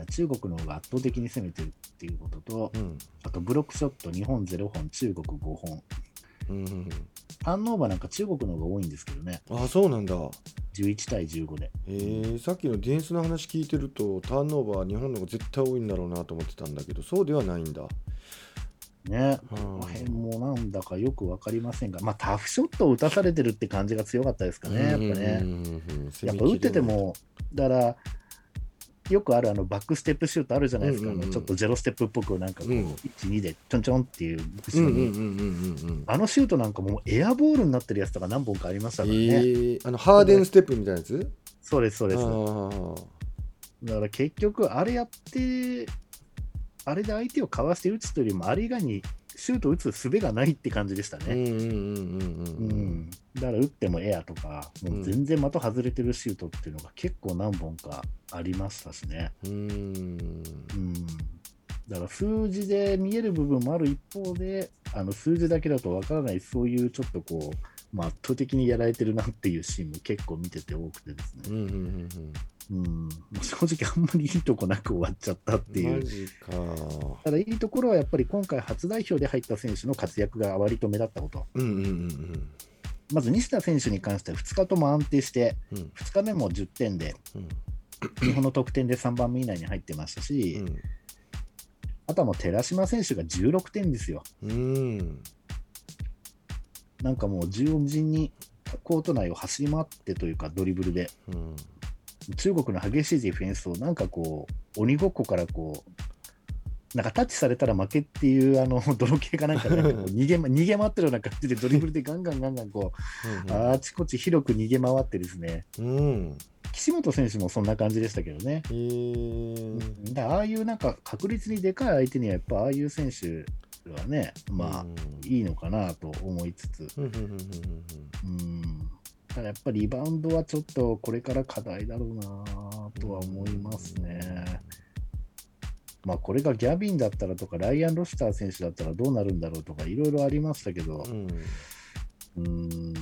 Speaker 2: ら中国の方が圧倒的に攻めてるっていうことと
Speaker 1: うん。
Speaker 2: あとブロックショット日本0本中国5本。
Speaker 1: うんうん
Speaker 2: ターンオーバーなんか中国の方が多いんですけどね。
Speaker 1: あそうなんだ。
Speaker 2: 11対15で。
Speaker 1: えー、さっきのディフェンスの話聞いてるとターンオーバー日本の方が絶対多いんだろうなと思ってたんだけどそうではないんだ。
Speaker 2: ね、
Speaker 1: うん。
Speaker 2: この辺もなんだかよく分かりませんが、まあ、タフショットを打たされてるって感じが強かったですかね、やっぱね。
Speaker 1: うんうんうんうん。
Speaker 2: やっぱ打ってても、だから、よくあるあのバックステップシュートあるじゃないですか、ちょっとゼロステップっぽく、なんかこう、
Speaker 1: うん。
Speaker 2: 1、2でちょんちょんっていう
Speaker 1: うん
Speaker 2: 後ろに、あのシュートなんかもうエアボールになってるやつとか何本かありました
Speaker 1: え
Speaker 2: からね。
Speaker 1: ー、あのハーデンステップみたいなやつ？
Speaker 2: そうです、そうです。だから結局、あれやって、あれで相手をかわして打つというよりも、あれ以外にシュート打つ術がないって感じでしたね。だから打ってもエアとか、もう全然的外れてるシュートっていうのが結構何本かありましたしね。
Speaker 1: うん。
Speaker 2: うん、だから数字で見える部分もある一方で、あの数字だけだとわからない、そういうちょっとこう、まあ、圧倒的にやられてるなっていうシーンも結構見てて多くてですね、
Speaker 1: うんうんうん
Speaker 2: うん、もう正直あんまりいいとこなく終わっちゃったっていう。ただいいところはやっぱり今回初代表で入った選手の活躍が割と目立ったこと。
Speaker 1: うんうんうん
Speaker 2: まず西田選手に関しては2日とも安定して、
Speaker 1: うん。
Speaker 2: 2日目も10点で、
Speaker 1: うん。
Speaker 2: 日本の得点で3番目以内に入ってましたし、あとはもう寺島選手が16点ですよ。
Speaker 1: うん。うん
Speaker 2: なんかもう縦横無尽にコート内を走り回ってというか、ドリブルで、
Speaker 1: うん
Speaker 2: 中国の激しいディフェンスをなんかこう、鬼ごっこからこう、なんかタッチされたら負けっていう、あの、[LAUGHS] 泥系かなんかで、こう [LAUGHS] 逃げま逃げ回ってるような感じで、ドリブルでガンガンガンガンこう、あちこち広く逃げ回ってですね、
Speaker 1: うん。
Speaker 2: 岸本選手もそんな感じでしたけどね。
Speaker 1: えー。
Speaker 2: だああいうなんか確率にでかい相手にはやっぱああいう選手はね、まあいいのかなと思いつつ、
Speaker 1: うん、
Speaker 2: ただやっぱりリバウンドはちょっとこれから課題だろうなとは思いますね。まあこれがギャビンだったらとか、ライアン・ロシター選手だったらどうなるんだろうとか、いろいろありましたけど
Speaker 1: う、ん
Speaker 2: うん、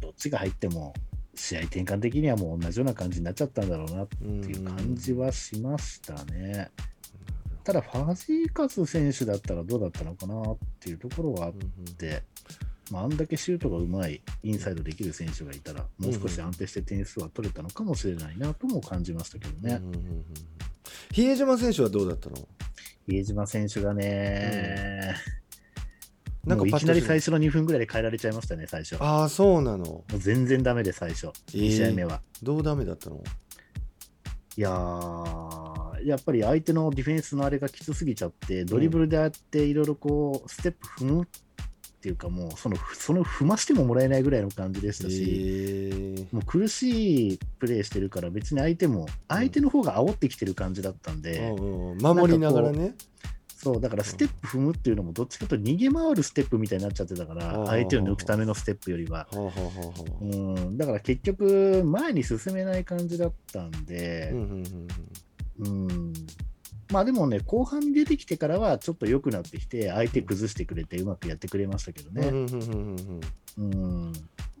Speaker 2: どっちが入っても、試合転換的にはもう同じような感じになっちゃったんだろうなっていう感じはしましたね。ただ、ファジーカス選手だったらどうだったのかなっていうところはあって、まあ、あんだけシュートがうまい、インサイドできる選手がいたら、もう少し安定して点数は取れたのかもしれないなとも感じましたけどね。
Speaker 1: うんうんうんうん比江島選手はどうだったの？
Speaker 2: 比江島選手がね、もうい
Speaker 1: なんかパッと
Speaker 2: きなり最初の2分ぐらいで変えられちゃいましたね、最初。も
Speaker 1: ああそうなの
Speaker 2: う全然ダメで、最初、
Speaker 1: えー
Speaker 2: 2試合目は。
Speaker 1: どうダメだったの？
Speaker 2: いやー、やっぱり相手のディフェンスのあれがきつすぎちゃって、ドリブルであって、いろいろこう、ステップ踏むっていうか、もうその、その踏ましてももらえないぐらいの感じでしたし、
Speaker 1: えー。
Speaker 2: もう苦しいプレーしてるから、別に相手も、相手の方が煽ってきてる感じだったんで、
Speaker 1: うんうん守りながらね。
Speaker 2: そう、だからステップ踏むっていうのも、どっちかと逃げ回るステップみたいになっちゃってたか
Speaker 1: あ
Speaker 2: ら、
Speaker 1: ー
Speaker 2: 相手を抜くためのステップよりは。うん、だから結局、前に進めない感じだったんで、
Speaker 1: うん
Speaker 2: まあでもね、後半に出てきてからはちょっと良くなってきて、相手崩してくれて、うまくやってくれましたけどね。
Speaker 1: うんうんうんうん
Speaker 2: うん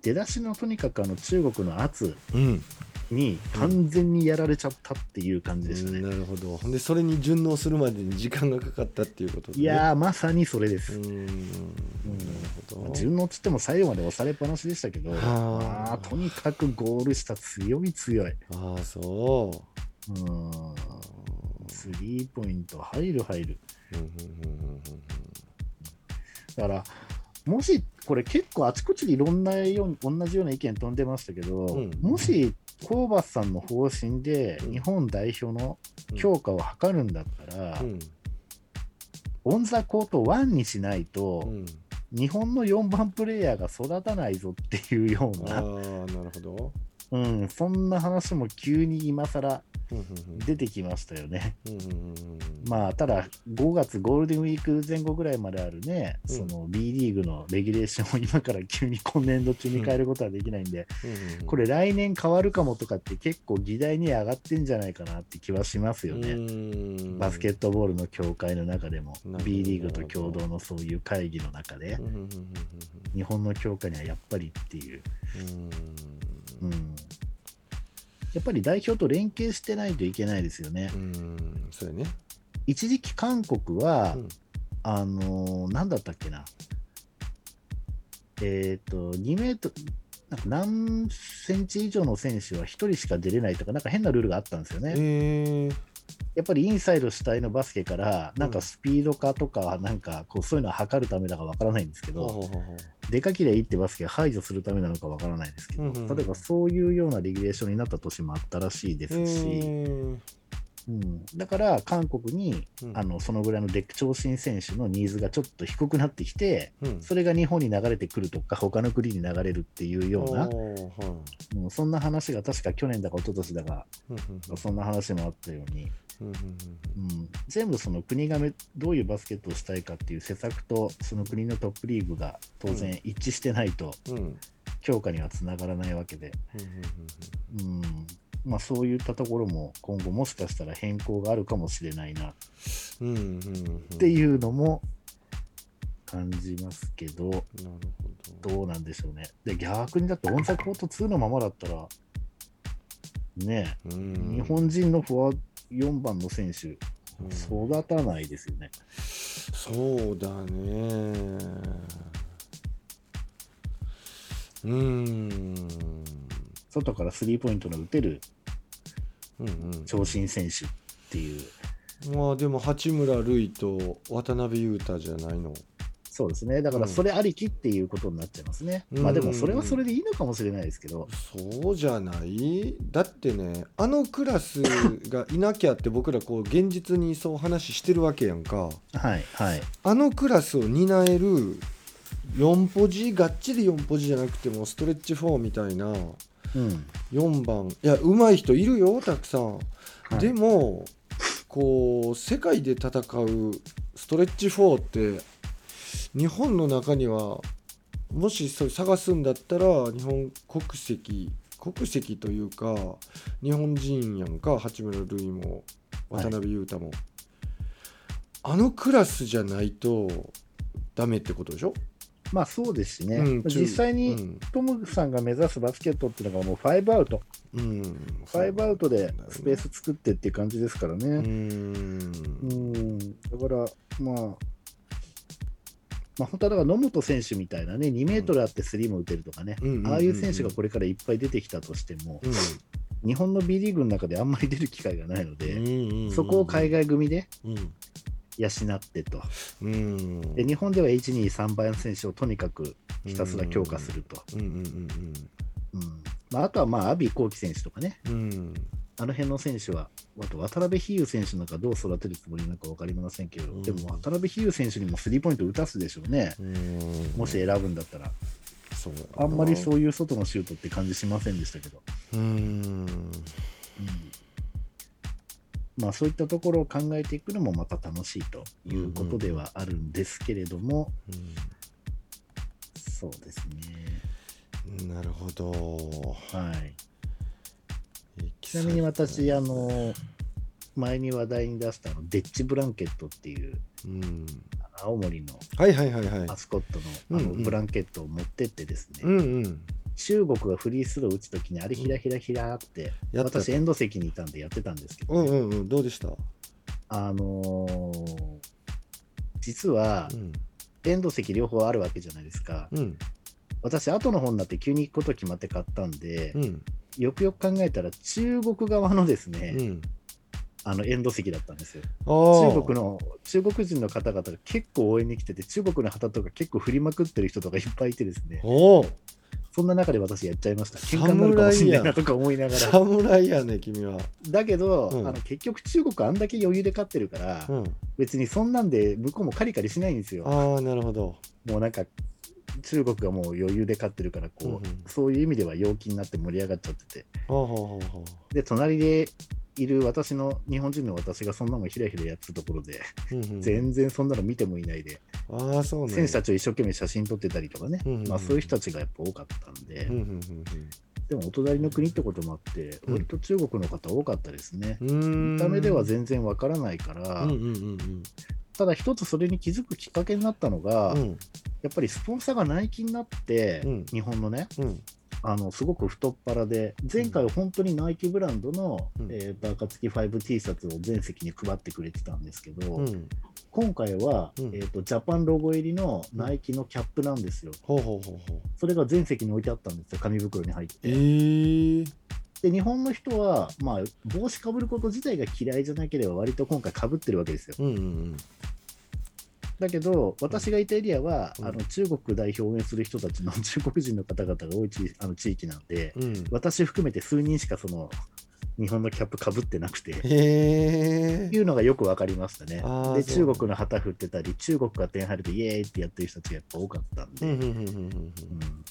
Speaker 2: 出だしのとにかくあの中国の圧、
Speaker 1: うん。うん
Speaker 2: に完全にやられちゃったっていう感じでしたね。
Speaker 1: うん。なるほど。ほんでそれに順応するまでに時間がかかったっていうことね。
Speaker 2: いやー、まさにそれです。
Speaker 1: うんなるほど。
Speaker 2: 順応っつっても最後まで押されっぱなしでしたけど、
Speaker 1: はあ。
Speaker 2: まあ、とにかくゴール下強い強い。
Speaker 1: ああそ
Speaker 2: う。ん。
Speaker 1: う
Speaker 2: スリーポイント入る入る。だから、もし、これ結構あちこちでいろんなように、同じような意見飛んでましたけど、
Speaker 1: うん
Speaker 2: もし、ホーバスさんの方針で
Speaker 1: うん。
Speaker 2: 日本代表の強化を図るんだったら、
Speaker 1: うん。
Speaker 2: オン・ザ・コート1にしないと、
Speaker 1: うん。
Speaker 2: 日本の4番プレイヤーが育たないぞっていうような、
Speaker 1: なるほど
Speaker 2: うん、そんな話も急に今更出てきましたよね。まあ、ただ、5月ゴールデンウィーク前後ぐらいまであるね、
Speaker 1: うん。
Speaker 2: その B リーグのレギュレーションを今から急に今年度中に変えることはできないんで、これ来年変わるかもとかって結構議題に上がってんじゃないかなって気はしますよね。
Speaker 1: うん。
Speaker 2: バスケットボールの協会の中でも B リーグと共同のそういう会議の中で日本の強化にはやっぱりっていう、
Speaker 1: うんうん。
Speaker 2: うん、やっぱり代表と連携してないといけないですよね。
Speaker 1: うんそうやね。
Speaker 2: 一時期韓国は、
Speaker 1: うん。
Speaker 2: あのーなんだったっけな。えっ、と2メートルなんか何センチ以上の選手は1人しか出れないとか、なんか変なルールがあったんですよね。
Speaker 1: えー
Speaker 2: やっぱりインサイド主体のバスケから、なんかスピード化とか、なんかこうそういうのを測るためだかわからないんですけど、でかけりゃいいってバスケを排除するためなのかわからないですけど、例えばそういうようなレギュレーションになった年もあったらしいですし、
Speaker 1: えー
Speaker 2: うん、だから韓国に、
Speaker 1: うん。
Speaker 2: あのそのぐらいのデック長身選手のニーズがちょっと低くなってきて、
Speaker 1: うん。
Speaker 2: それが日本に流れてくるとか、他の国に流れるっていうような、うん。そんな話が確か去年だか一昨年だか、そんな話もあったように、全部その国がめどういうバスケットをしたいかっていう施策と、その国のトップリーグが当然一致してないと、強化にはつながらないわけで、
Speaker 1: うん。
Speaker 2: うんまあ、そういったところも今後もしかしたら変更があるかもしれないな。っ
Speaker 1: うんうんうん。うん
Speaker 2: ていうのも感じますけど、
Speaker 1: なるほど。
Speaker 2: どうなんでしょうね。で、逆にだってオンザコート2のままだったら、ねえ、
Speaker 1: うん。
Speaker 2: 日本人のフォワ4番の選手、
Speaker 1: うん。
Speaker 2: 育たないですよね。
Speaker 1: そうだね。うん
Speaker 2: 外からスリーポイントの打てる
Speaker 1: うんうん。
Speaker 2: 長身選手っていう、
Speaker 1: まあでも八村塁と渡辺裕太じゃないの。
Speaker 2: そうですね。だからそれありきっていうことになっちゃいますね。
Speaker 1: うん。
Speaker 2: まあでもそれはそれでいいのかもしれないですけど、
Speaker 1: そうじゃない？だってねあのクラスがいなきゃって僕らこう現実にそう話してるわけやんか。
Speaker 2: はいはい。
Speaker 1: あのクラスを担える4ポジがっちり4ポジじゃなくてもストレッチ4みたいな
Speaker 2: うん。
Speaker 1: 4番。いや上手い人いるよたくさん、
Speaker 2: はい。
Speaker 1: でもこう世界で戦うストレッチ4って日本の中にはもしそれ探すんだったら日本国籍国籍というか日本人やんか八村塁も渡辺裕太も、あのクラスじゃないとダメってことでしょ、
Speaker 2: まあそうですしね。
Speaker 1: うん
Speaker 2: 実際に
Speaker 1: うん。
Speaker 2: トムさんが目指すバスケットっていうのがもう5アウト。
Speaker 1: うん、
Speaker 2: 5アウトでスペース作ってっていう感じですからね。
Speaker 1: う
Speaker 2: うん。ん。だから、まあ、まあ、本当はだから野本選手みたいなね、2メートルあってスリーも打てるとかね、ああいう選手がこれからいっぱい出てきたとしても、
Speaker 1: うん。
Speaker 2: 日本の B リーグの中であんまり出る機会がないので、
Speaker 1: うん。
Speaker 2: そこを海外組で
Speaker 1: うん
Speaker 2: 養ってと。
Speaker 1: うん。
Speaker 2: で日本では1、2、3番選手をとにかくひたすら強化すると。あ、あとは、まあ、阿炎幸輝選手とかね、
Speaker 1: うん。うん
Speaker 2: あの辺の選手は、あと渡辺比喩選手なんかどう育てるつもりなのか分かりませんけど、
Speaker 1: うん。
Speaker 2: でも渡辺比喩選手にもスリーポイント打たすでしょうね、
Speaker 1: うん。
Speaker 2: もし選ぶんだったら。
Speaker 1: そう。
Speaker 2: あんまりそういう外のシュートって感じしませんでしたけど。
Speaker 1: うん。
Speaker 2: うんまあ、そういったところを考えていくのもまた楽しいということではあるんですけれども、そうですね。
Speaker 1: うんなるほど。
Speaker 2: はい、ちなみに私、あの、前に話題に出したあのデッチブランケットっていう、
Speaker 1: うん。
Speaker 2: 青森の
Speaker 1: はいはいはいはい。
Speaker 2: マスコットのあの
Speaker 1: うんうん。
Speaker 2: ブランケットを持ってってですね、
Speaker 1: うんうん
Speaker 2: 中国がフリースロー打つときにあれひらひらひらって、
Speaker 1: やった。
Speaker 2: 私エンド席にいたんでやってたんですけど、
Speaker 1: うんうんうんどうでした？
Speaker 2: あのー実は
Speaker 1: うん。
Speaker 2: エンド席両方あるわけじゃないですか。
Speaker 1: うん。
Speaker 2: 私後の方になって急に行くこと決まって買ったんで、
Speaker 1: うん。
Speaker 2: よくよく考えたら中国側のですね、
Speaker 1: うん。
Speaker 2: あのエンド席だったんですよ。中国の中国人の方々が結構応援に来てて、中国の旗とか結構振りまくってる人とかいっぱいいてですね、そんな中で私やっちゃいました。喧嘩になるかもしれないなとか思いながら。
Speaker 1: 侍やね君は
Speaker 2: だけど、
Speaker 1: うん
Speaker 2: あの結局中国あんだけ余裕で勝ってるから、
Speaker 1: うん
Speaker 2: 別にそんなんで向こうもカリカリしないんですよ。
Speaker 1: ああなるほど
Speaker 2: もうなんか中国がもう余裕で勝ってるからこう、
Speaker 1: うんうん
Speaker 2: そういう意味では陽気になって盛り上がっちゃってて。
Speaker 1: ほうほうほうほ
Speaker 2: で、隣でいる私の、日本人の私がそんなのひらひらやってたところで、
Speaker 1: ううんうん。
Speaker 2: 全然そんなの見てもいないで、
Speaker 1: ああそうね
Speaker 2: 選手たちを一生懸命写真撮ってたりとかね、
Speaker 1: うんうんうん。
Speaker 2: まあそういう人たちがやっぱ多かったんで、
Speaker 1: うんうん
Speaker 2: でもお隣の国ってこともあって、
Speaker 1: うん。
Speaker 2: 割と中国の方多かったですね。見た目では全然わからないから、
Speaker 1: うんうんうん。
Speaker 2: ただ一つそれに気づくきっかけになったのが、
Speaker 1: うん。
Speaker 2: やっぱりスポンサーがナイキになって、
Speaker 1: うん。
Speaker 2: 日本のね、
Speaker 1: うん
Speaker 2: あのすごく太っ腹で、前回は本当にナイキブランドの、
Speaker 1: うん。
Speaker 2: えーバーカ付き 5T シャツを全席に配ってくれてたんですけど、
Speaker 1: うん。
Speaker 2: 今回は、
Speaker 1: うん。
Speaker 2: えーと、ジャパンロゴ入りのナイキのキャップなんですよ。
Speaker 1: ほうほうほうほう。
Speaker 2: それが全席に置いてあったんですよ、紙袋に入って。
Speaker 1: えー。
Speaker 2: で、日本の人は、まあ、帽子かぶること自体が嫌いじゃなければ、割と今回かぶってるわけですよ。
Speaker 1: うんうん
Speaker 2: だけど、私がいたエリアは、
Speaker 1: うん。
Speaker 2: あの中国代表を応援する人たちの中国人の方々が多い地あの地域なんで、
Speaker 1: うん。うん
Speaker 2: 私含めて数人しかその日本のキャップかぶってなくて。
Speaker 1: へえ
Speaker 2: いうのがよく分かりましたね。で、中国の旗振ってたり、中国が点入るとイエーイってやってる人たちがやっぱ多かったんで、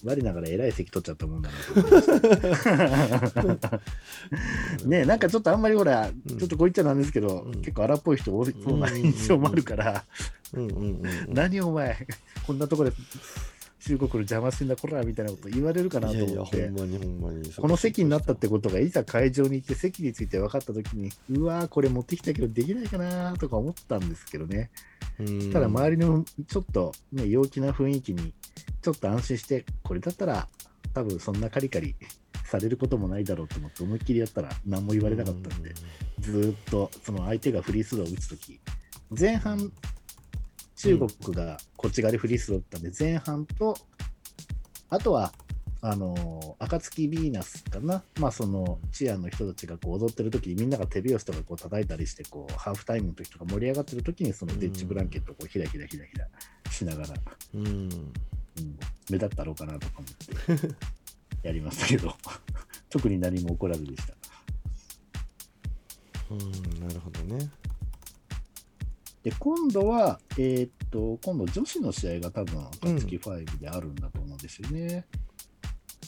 Speaker 2: 我ながら偉い席取っちゃったもんだなと思いました。[LAUGHS] ねなんかちょっとあんまりほら、
Speaker 1: うん。
Speaker 2: ちょっとこう言っちゃなんですけど、
Speaker 1: うん。
Speaker 2: 結構荒っぽい人多そうな印象もあるから、何お前、こんなところで中国の邪魔してんだ、こらみたいなこと言われるかなと思って。この席になったってことがいざ会場に行って席について分かったときに、うわー、これ持ってきたけどできないかなとか思ったんですけどね。
Speaker 1: うん
Speaker 2: ただ周りのちょっと、ね、陽気な雰囲気にちょっと安心して、これだったら多分そんなカリカリされることもないだろうと思って思いっきりやったら何も言われなかったんで、ずーっとその相手がフリースローを打つとき、前半、中国がこっち側でフリースロー打ったんで、前半と、あとは、あのー、暁ヴィーナスかな、まあそのチアの人たちがこう踊ってる時にみんなが手拍子とかこう叩いたりしてこうハーフタイムの時とか盛り上がってる時にそのデッチブランケットをこうひらひらひらひらしながら、
Speaker 1: うん。
Speaker 2: うん、目立ったろうかなとか思って [LAUGHS] やりましたけど。[LAUGHS] 特に何も起こらずでした。
Speaker 1: うんなるほどね
Speaker 2: で今度はえーっと今度女子の試合が多分暁5であるんだと思うんですよね、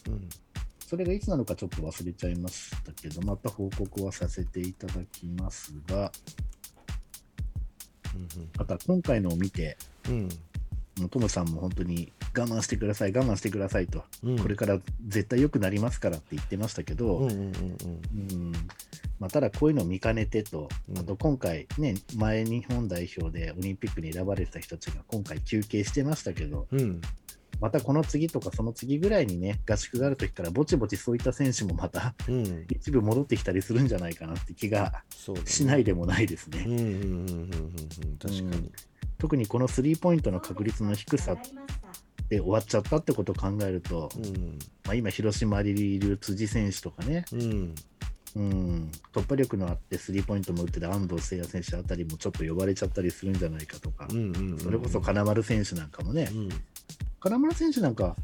Speaker 1: うん。
Speaker 2: それがいつなのかちょっと忘れちゃいましたけどまた報告はさせていただきますが。また今回のを見て
Speaker 1: うん
Speaker 2: もうトムさんも本当に我慢してください我慢してくださいと、
Speaker 1: うん。
Speaker 2: これから絶対良くなりますからって言ってましたけど、ただこういうのを見かねてと、
Speaker 1: うん。
Speaker 2: あと今回ね、前日本代表でオリンピックに選ばれてた人たちが今回休憩してましたけど、
Speaker 1: うんうん
Speaker 2: またこの次とかその次ぐらいにね、合宿がある時からぼちぼちそういった選手もまた
Speaker 1: うん。
Speaker 2: 一部戻ってきたりするんじゃないかなって気がしないでもないですね。特にこのスリーポイントの確率の低さで終わっちゃったってことを考えると、
Speaker 1: うん。
Speaker 2: まあ、今、広島にいる辻選手とかね、
Speaker 1: うん。
Speaker 2: うん、突破力のあってスリーポイントも打ってる安藤誠也選手あたりもちょっと呼ばれちゃったりするんじゃないかとか、それこそ金丸選手なんかもね、
Speaker 1: うん
Speaker 2: 金丸選手なんか、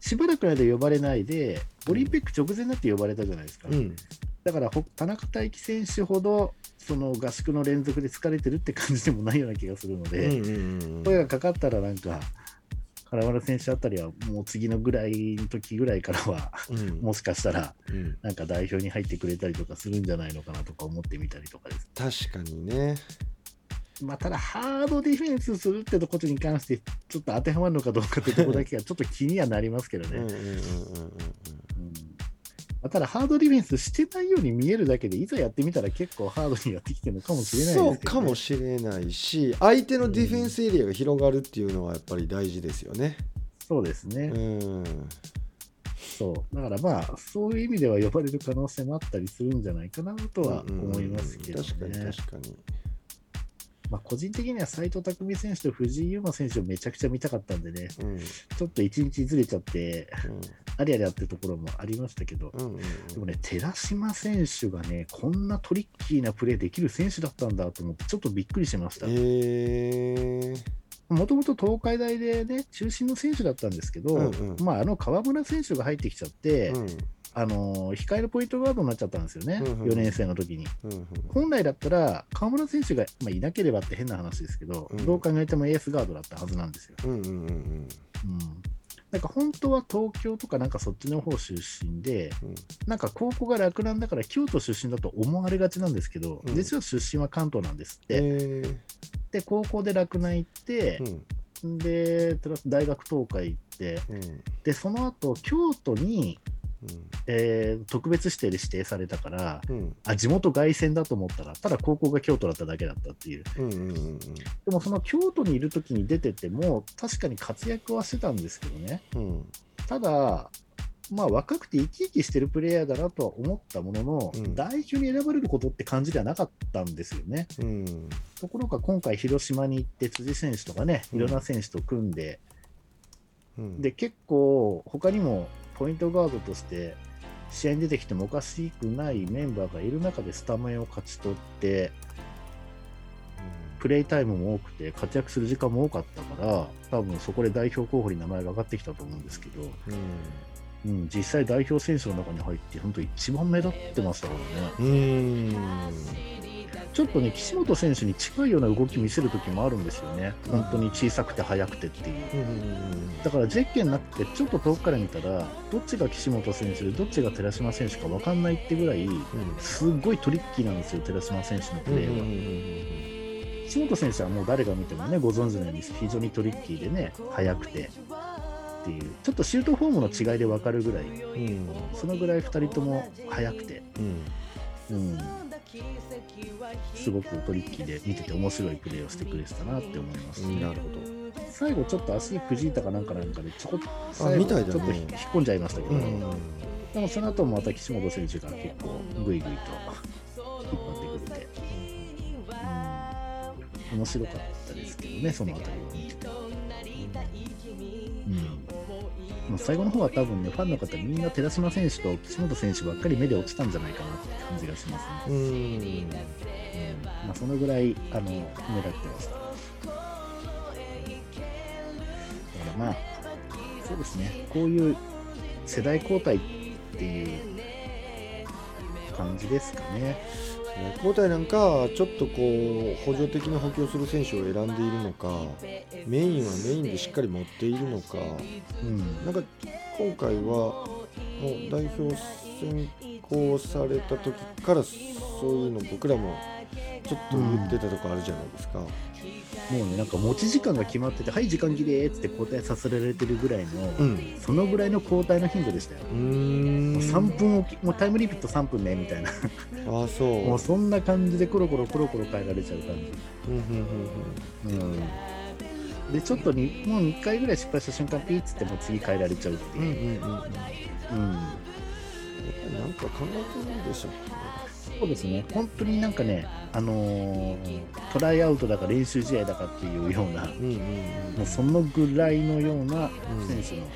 Speaker 2: しばらくの間呼ばれないで、オリンピック直前になって呼ばれたじゃないですか。
Speaker 1: うん。
Speaker 2: だからほ田中大輝選手ほどその合宿の連続で疲れてるって感じでもないような気がするので、
Speaker 1: うんうんうん
Speaker 2: 声がかかったらなんか、金丸選手あたりはもう次のぐらいの時ぐらいからは、
Speaker 1: うん。
Speaker 2: もしかしたら
Speaker 1: うん。
Speaker 2: なんか代表に入ってくれたりとかするんじゃないのかなとか思ってみたりとかです。
Speaker 1: 確かにね
Speaker 2: まあ、ただ、ハードディフェンスするってところに関して、ちょっと当てはまるのかどうかってところだけが [LAUGHS] ちょっと気にはなりますけどね。ただ、ハードディフェンスしてないように見えるだけで、いざやってみたら結構ハードにやってきてるのかもしれないね。
Speaker 1: そうかもしれないし相手のディフェンスエリアが広がるっていうのはやっぱり大事ですよね。
Speaker 2: そうですね。
Speaker 1: うん
Speaker 2: そう。だからまあ、そういう意味では呼ばれる可能性もあったりするんじゃないかなとは思いますけどね。
Speaker 1: うんうん確かに確かに
Speaker 2: まあ、個人的には斎藤匠選手と藤井優真選手をめちゃくちゃ見たかったんでね、
Speaker 1: うん。
Speaker 2: ちょっと一日ずれちゃって、ありありあってところもありましたけど、
Speaker 1: うんうんうん。
Speaker 2: でもね、寺島選手がね、こんなトリッキーなプレーできる選手だったんだと思って、ちょっとびっくりしました。
Speaker 1: えー。
Speaker 2: もともと東海大でね、中心の選手だったんですけど、
Speaker 1: うんうん。
Speaker 2: まあ、あの河村選手が入ってきちゃって、
Speaker 1: うん
Speaker 2: あのー控えのポイントガードになっちゃったんですよね、
Speaker 1: うんうん
Speaker 2: 4年生の時に。
Speaker 1: うんうん。
Speaker 2: 本来だったら、河村選手が、まあ、いなければって変な話ですけど、
Speaker 1: うん。
Speaker 2: どう考えてもエースガードだったはずなんですよ。
Speaker 1: うんうんうん
Speaker 2: うん。なんか本当は東京とかなんかそっちの方出身で、
Speaker 1: うん。
Speaker 2: なんか高校が洛南だから京都出身だと思われがちなんですけど、
Speaker 1: うん。
Speaker 2: 実は出身は関東なんですって。
Speaker 1: えー。
Speaker 2: で、高校で洛南行って
Speaker 1: う、ん。
Speaker 2: で、大学東海行って、
Speaker 1: うん。
Speaker 2: で、その後京都に、
Speaker 1: う
Speaker 2: えー特別指定で指定されたから、
Speaker 1: んうん。
Speaker 2: あ、地元凱旋だと思ったら、ただ高校が京都だっただけだったっていう。
Speaker 1: うんうんうん
Speaker 2: でもその京都にいる時に出てても、確かに活躍はしてたんですけどね。
Speaker 1: うん。
Speaker 2: ただ、まあ、若くて生き生きしてるプレイヤーだなとは思ったものの、
Speaker 1: うん。
Speaker 2: 代表に選ばれることって感じではなかったんですよね。
Speaker 1: うん。
Speaker 2: ところが今回、広島に行って、辻選手とかね、
Speaker 1: うん。
Speaker 2: いろんな選手と組んで、
Speaker 1: うん。
Speaker 2: で結構、他にもポイントガードとして試合に出てきてもおかしくないメンバーがいる中でスタメンを勝ち取って、プレイタイムも多くて、活躍する時間も多かったから、多分そこで代表候補に名前が上がってきたと思うんですけど、
Speaker 1: うん
Speaker 2: うん、実際代表選手の中に入って、本当一番目立ってましたからね。
Speaker 1: うん
Speaker 2: ちょっとね、岸本選手に近いような動き見せる時もあるんですよね。本当に小さくて速くてっていう。
Speaker 1: うん
Speaker 2: だからゼッケンなくて、ちょっと遠くから見たら、どっちが岸本選手で、どっちが寺島選手か分かんないってぐらい、すっごいトリッキーなんですよ、寺島選手のプレーは。岸本選手はもう誰が見てもね、ご存知のように非常にトリッキーでね、速くてっていう、ちょっとシュートフォームの違いで分かるぐらい、
Speaker 1: うん。
Speaker 2: そのぐらい2人とも速くて、
Speaker 1: うん。
Speaker 2: うん、すごくトリッキーで見てて面白いプレーをしてくれてたなって思います、
Speaker 1: うん。なるほ
Speaker 2: 最後ちょっと足くじいたかなんかなんかでちょこっと最
Speaker 1: み
Speaker 2: 後ちょっと引っ込んじゃいましたけど、
Speaker 1: どうん。
Speaker 2: でもその後もまた岸本選手が結構グイグイと引っ張ってくれて、うん、面白かったですけどねそのあたりをまあ、最後の方は多分ねファンの方みんな寺島選手と岸本選手ばっかり目で落ちたんじゃないかなって感じがしますね。
Speaker 1: うん
Speaker 2: うんまあ、そのぐらいあの目立ってました。だからまあ、そうですね、こういう世代交代っていう感じですかね。
Speaker 1: 交代なんかちょっとこう補助的な補強する選手を選んでいるのかメインはメインでしっかり持っているのか。
Speaker 2: うん、
Speaker 1: なんか今回はもう代表選考された時からそういうの僕らもちょっと言ってたとこあるじゃないですか。
Speaker 2: もうね、なんか持ち時間が決まってて、はい、時間切れっつって交代させられてるぐらいの、
Speaker 1: うん、
Speaker 2: そのぐらいの交代の頻度でしたよ。もう3分おき、もうタイムリミット3分ねみたいな、
Speaker 1: ああそう。
Speaker 2: もうそんな感じでコロコロコロコロ変えられちゃう感じ。
Speaker 1: うんうん
Speaker 2: でちょっとにもう2回ぐらい失敗した瞬間ピーッつってもう次変えられちゃうって
Speaker 1: う。んうん
Speaker 2: いう、
Speaker 1: うんうん。
Speaker 2: うん。
Speaker 1: なんか考えてるんでしょ
Speaker 2: そうですね。本当になんかね、あのートライアウトだか練習試合だかっていうような
Speaker 1: うんうんうん
Speaker 2: もうそのぐらいのような
Speaker 1: うん。
Speaker 2: 選手の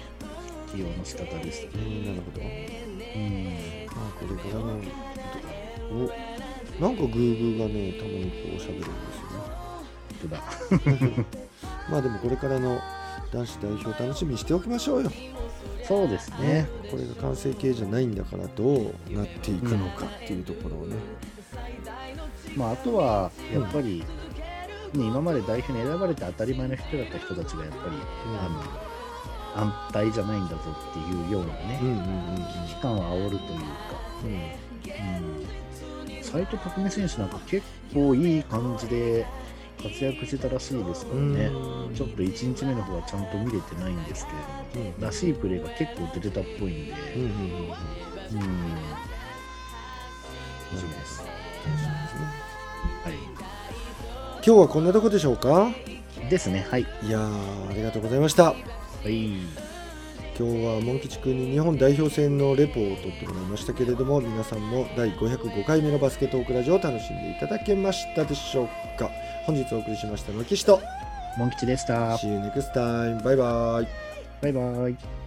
Speaker 2: 起用の仕方でしたね、
Speaker 1: うんなるほど。
Speaker 2: うん。
Speaker 1: まあこれからのおなんかグーグーがねたまにこう喋るんですよね。
Speaker 2: だ。[LAUGHS]
Speaker 1: まあでもこれからの男子代表楽しみにしておきましょうよ。
Speaker 2: そうですね。
Speaker 1: ね、これが完成形じゃないんだからどうなっていくのかっていうところをね。
Speaker 2: まあ、あとはやっぱり、ね、今まで代表に選ばれて当たり前の人だった人たちがやっぱり、あの安泰じゃないんだぞっていうようなね、
Speaker 1: うんうんうん
Speaker 2: 危機感を煽るというか、
Speaker 1: うん。
Speaker 2: うん、斉藤匠選手なんか結構いい感じで活躍してたらしいですからね、ちょっと1日目の方はちゃんと見れてないんですけれども、らしいプレーが結構出てたっぽいんで、
Speaker 1: うんうんうん、
Speaker 2: うん楽しみです。はい、
Speaker 1: 今日はこんなとこでしょうか？
Speaker 2: ですね、はい。
Speaker 1: いやありがとうございました。
Speaker 2: はい。
Speaker 1: 今日はモン吉君に日本代表戦のレポを取ってもらいましたけれども皆さんも第505回目のバスケットオクラジオを楽しんでいただけましたでしょうか？本日お送りしましたのきしと。
Speaker 2: モン吉でした。
Speaker 1: See you next time. バイバイ
Speaker 2: バイバイ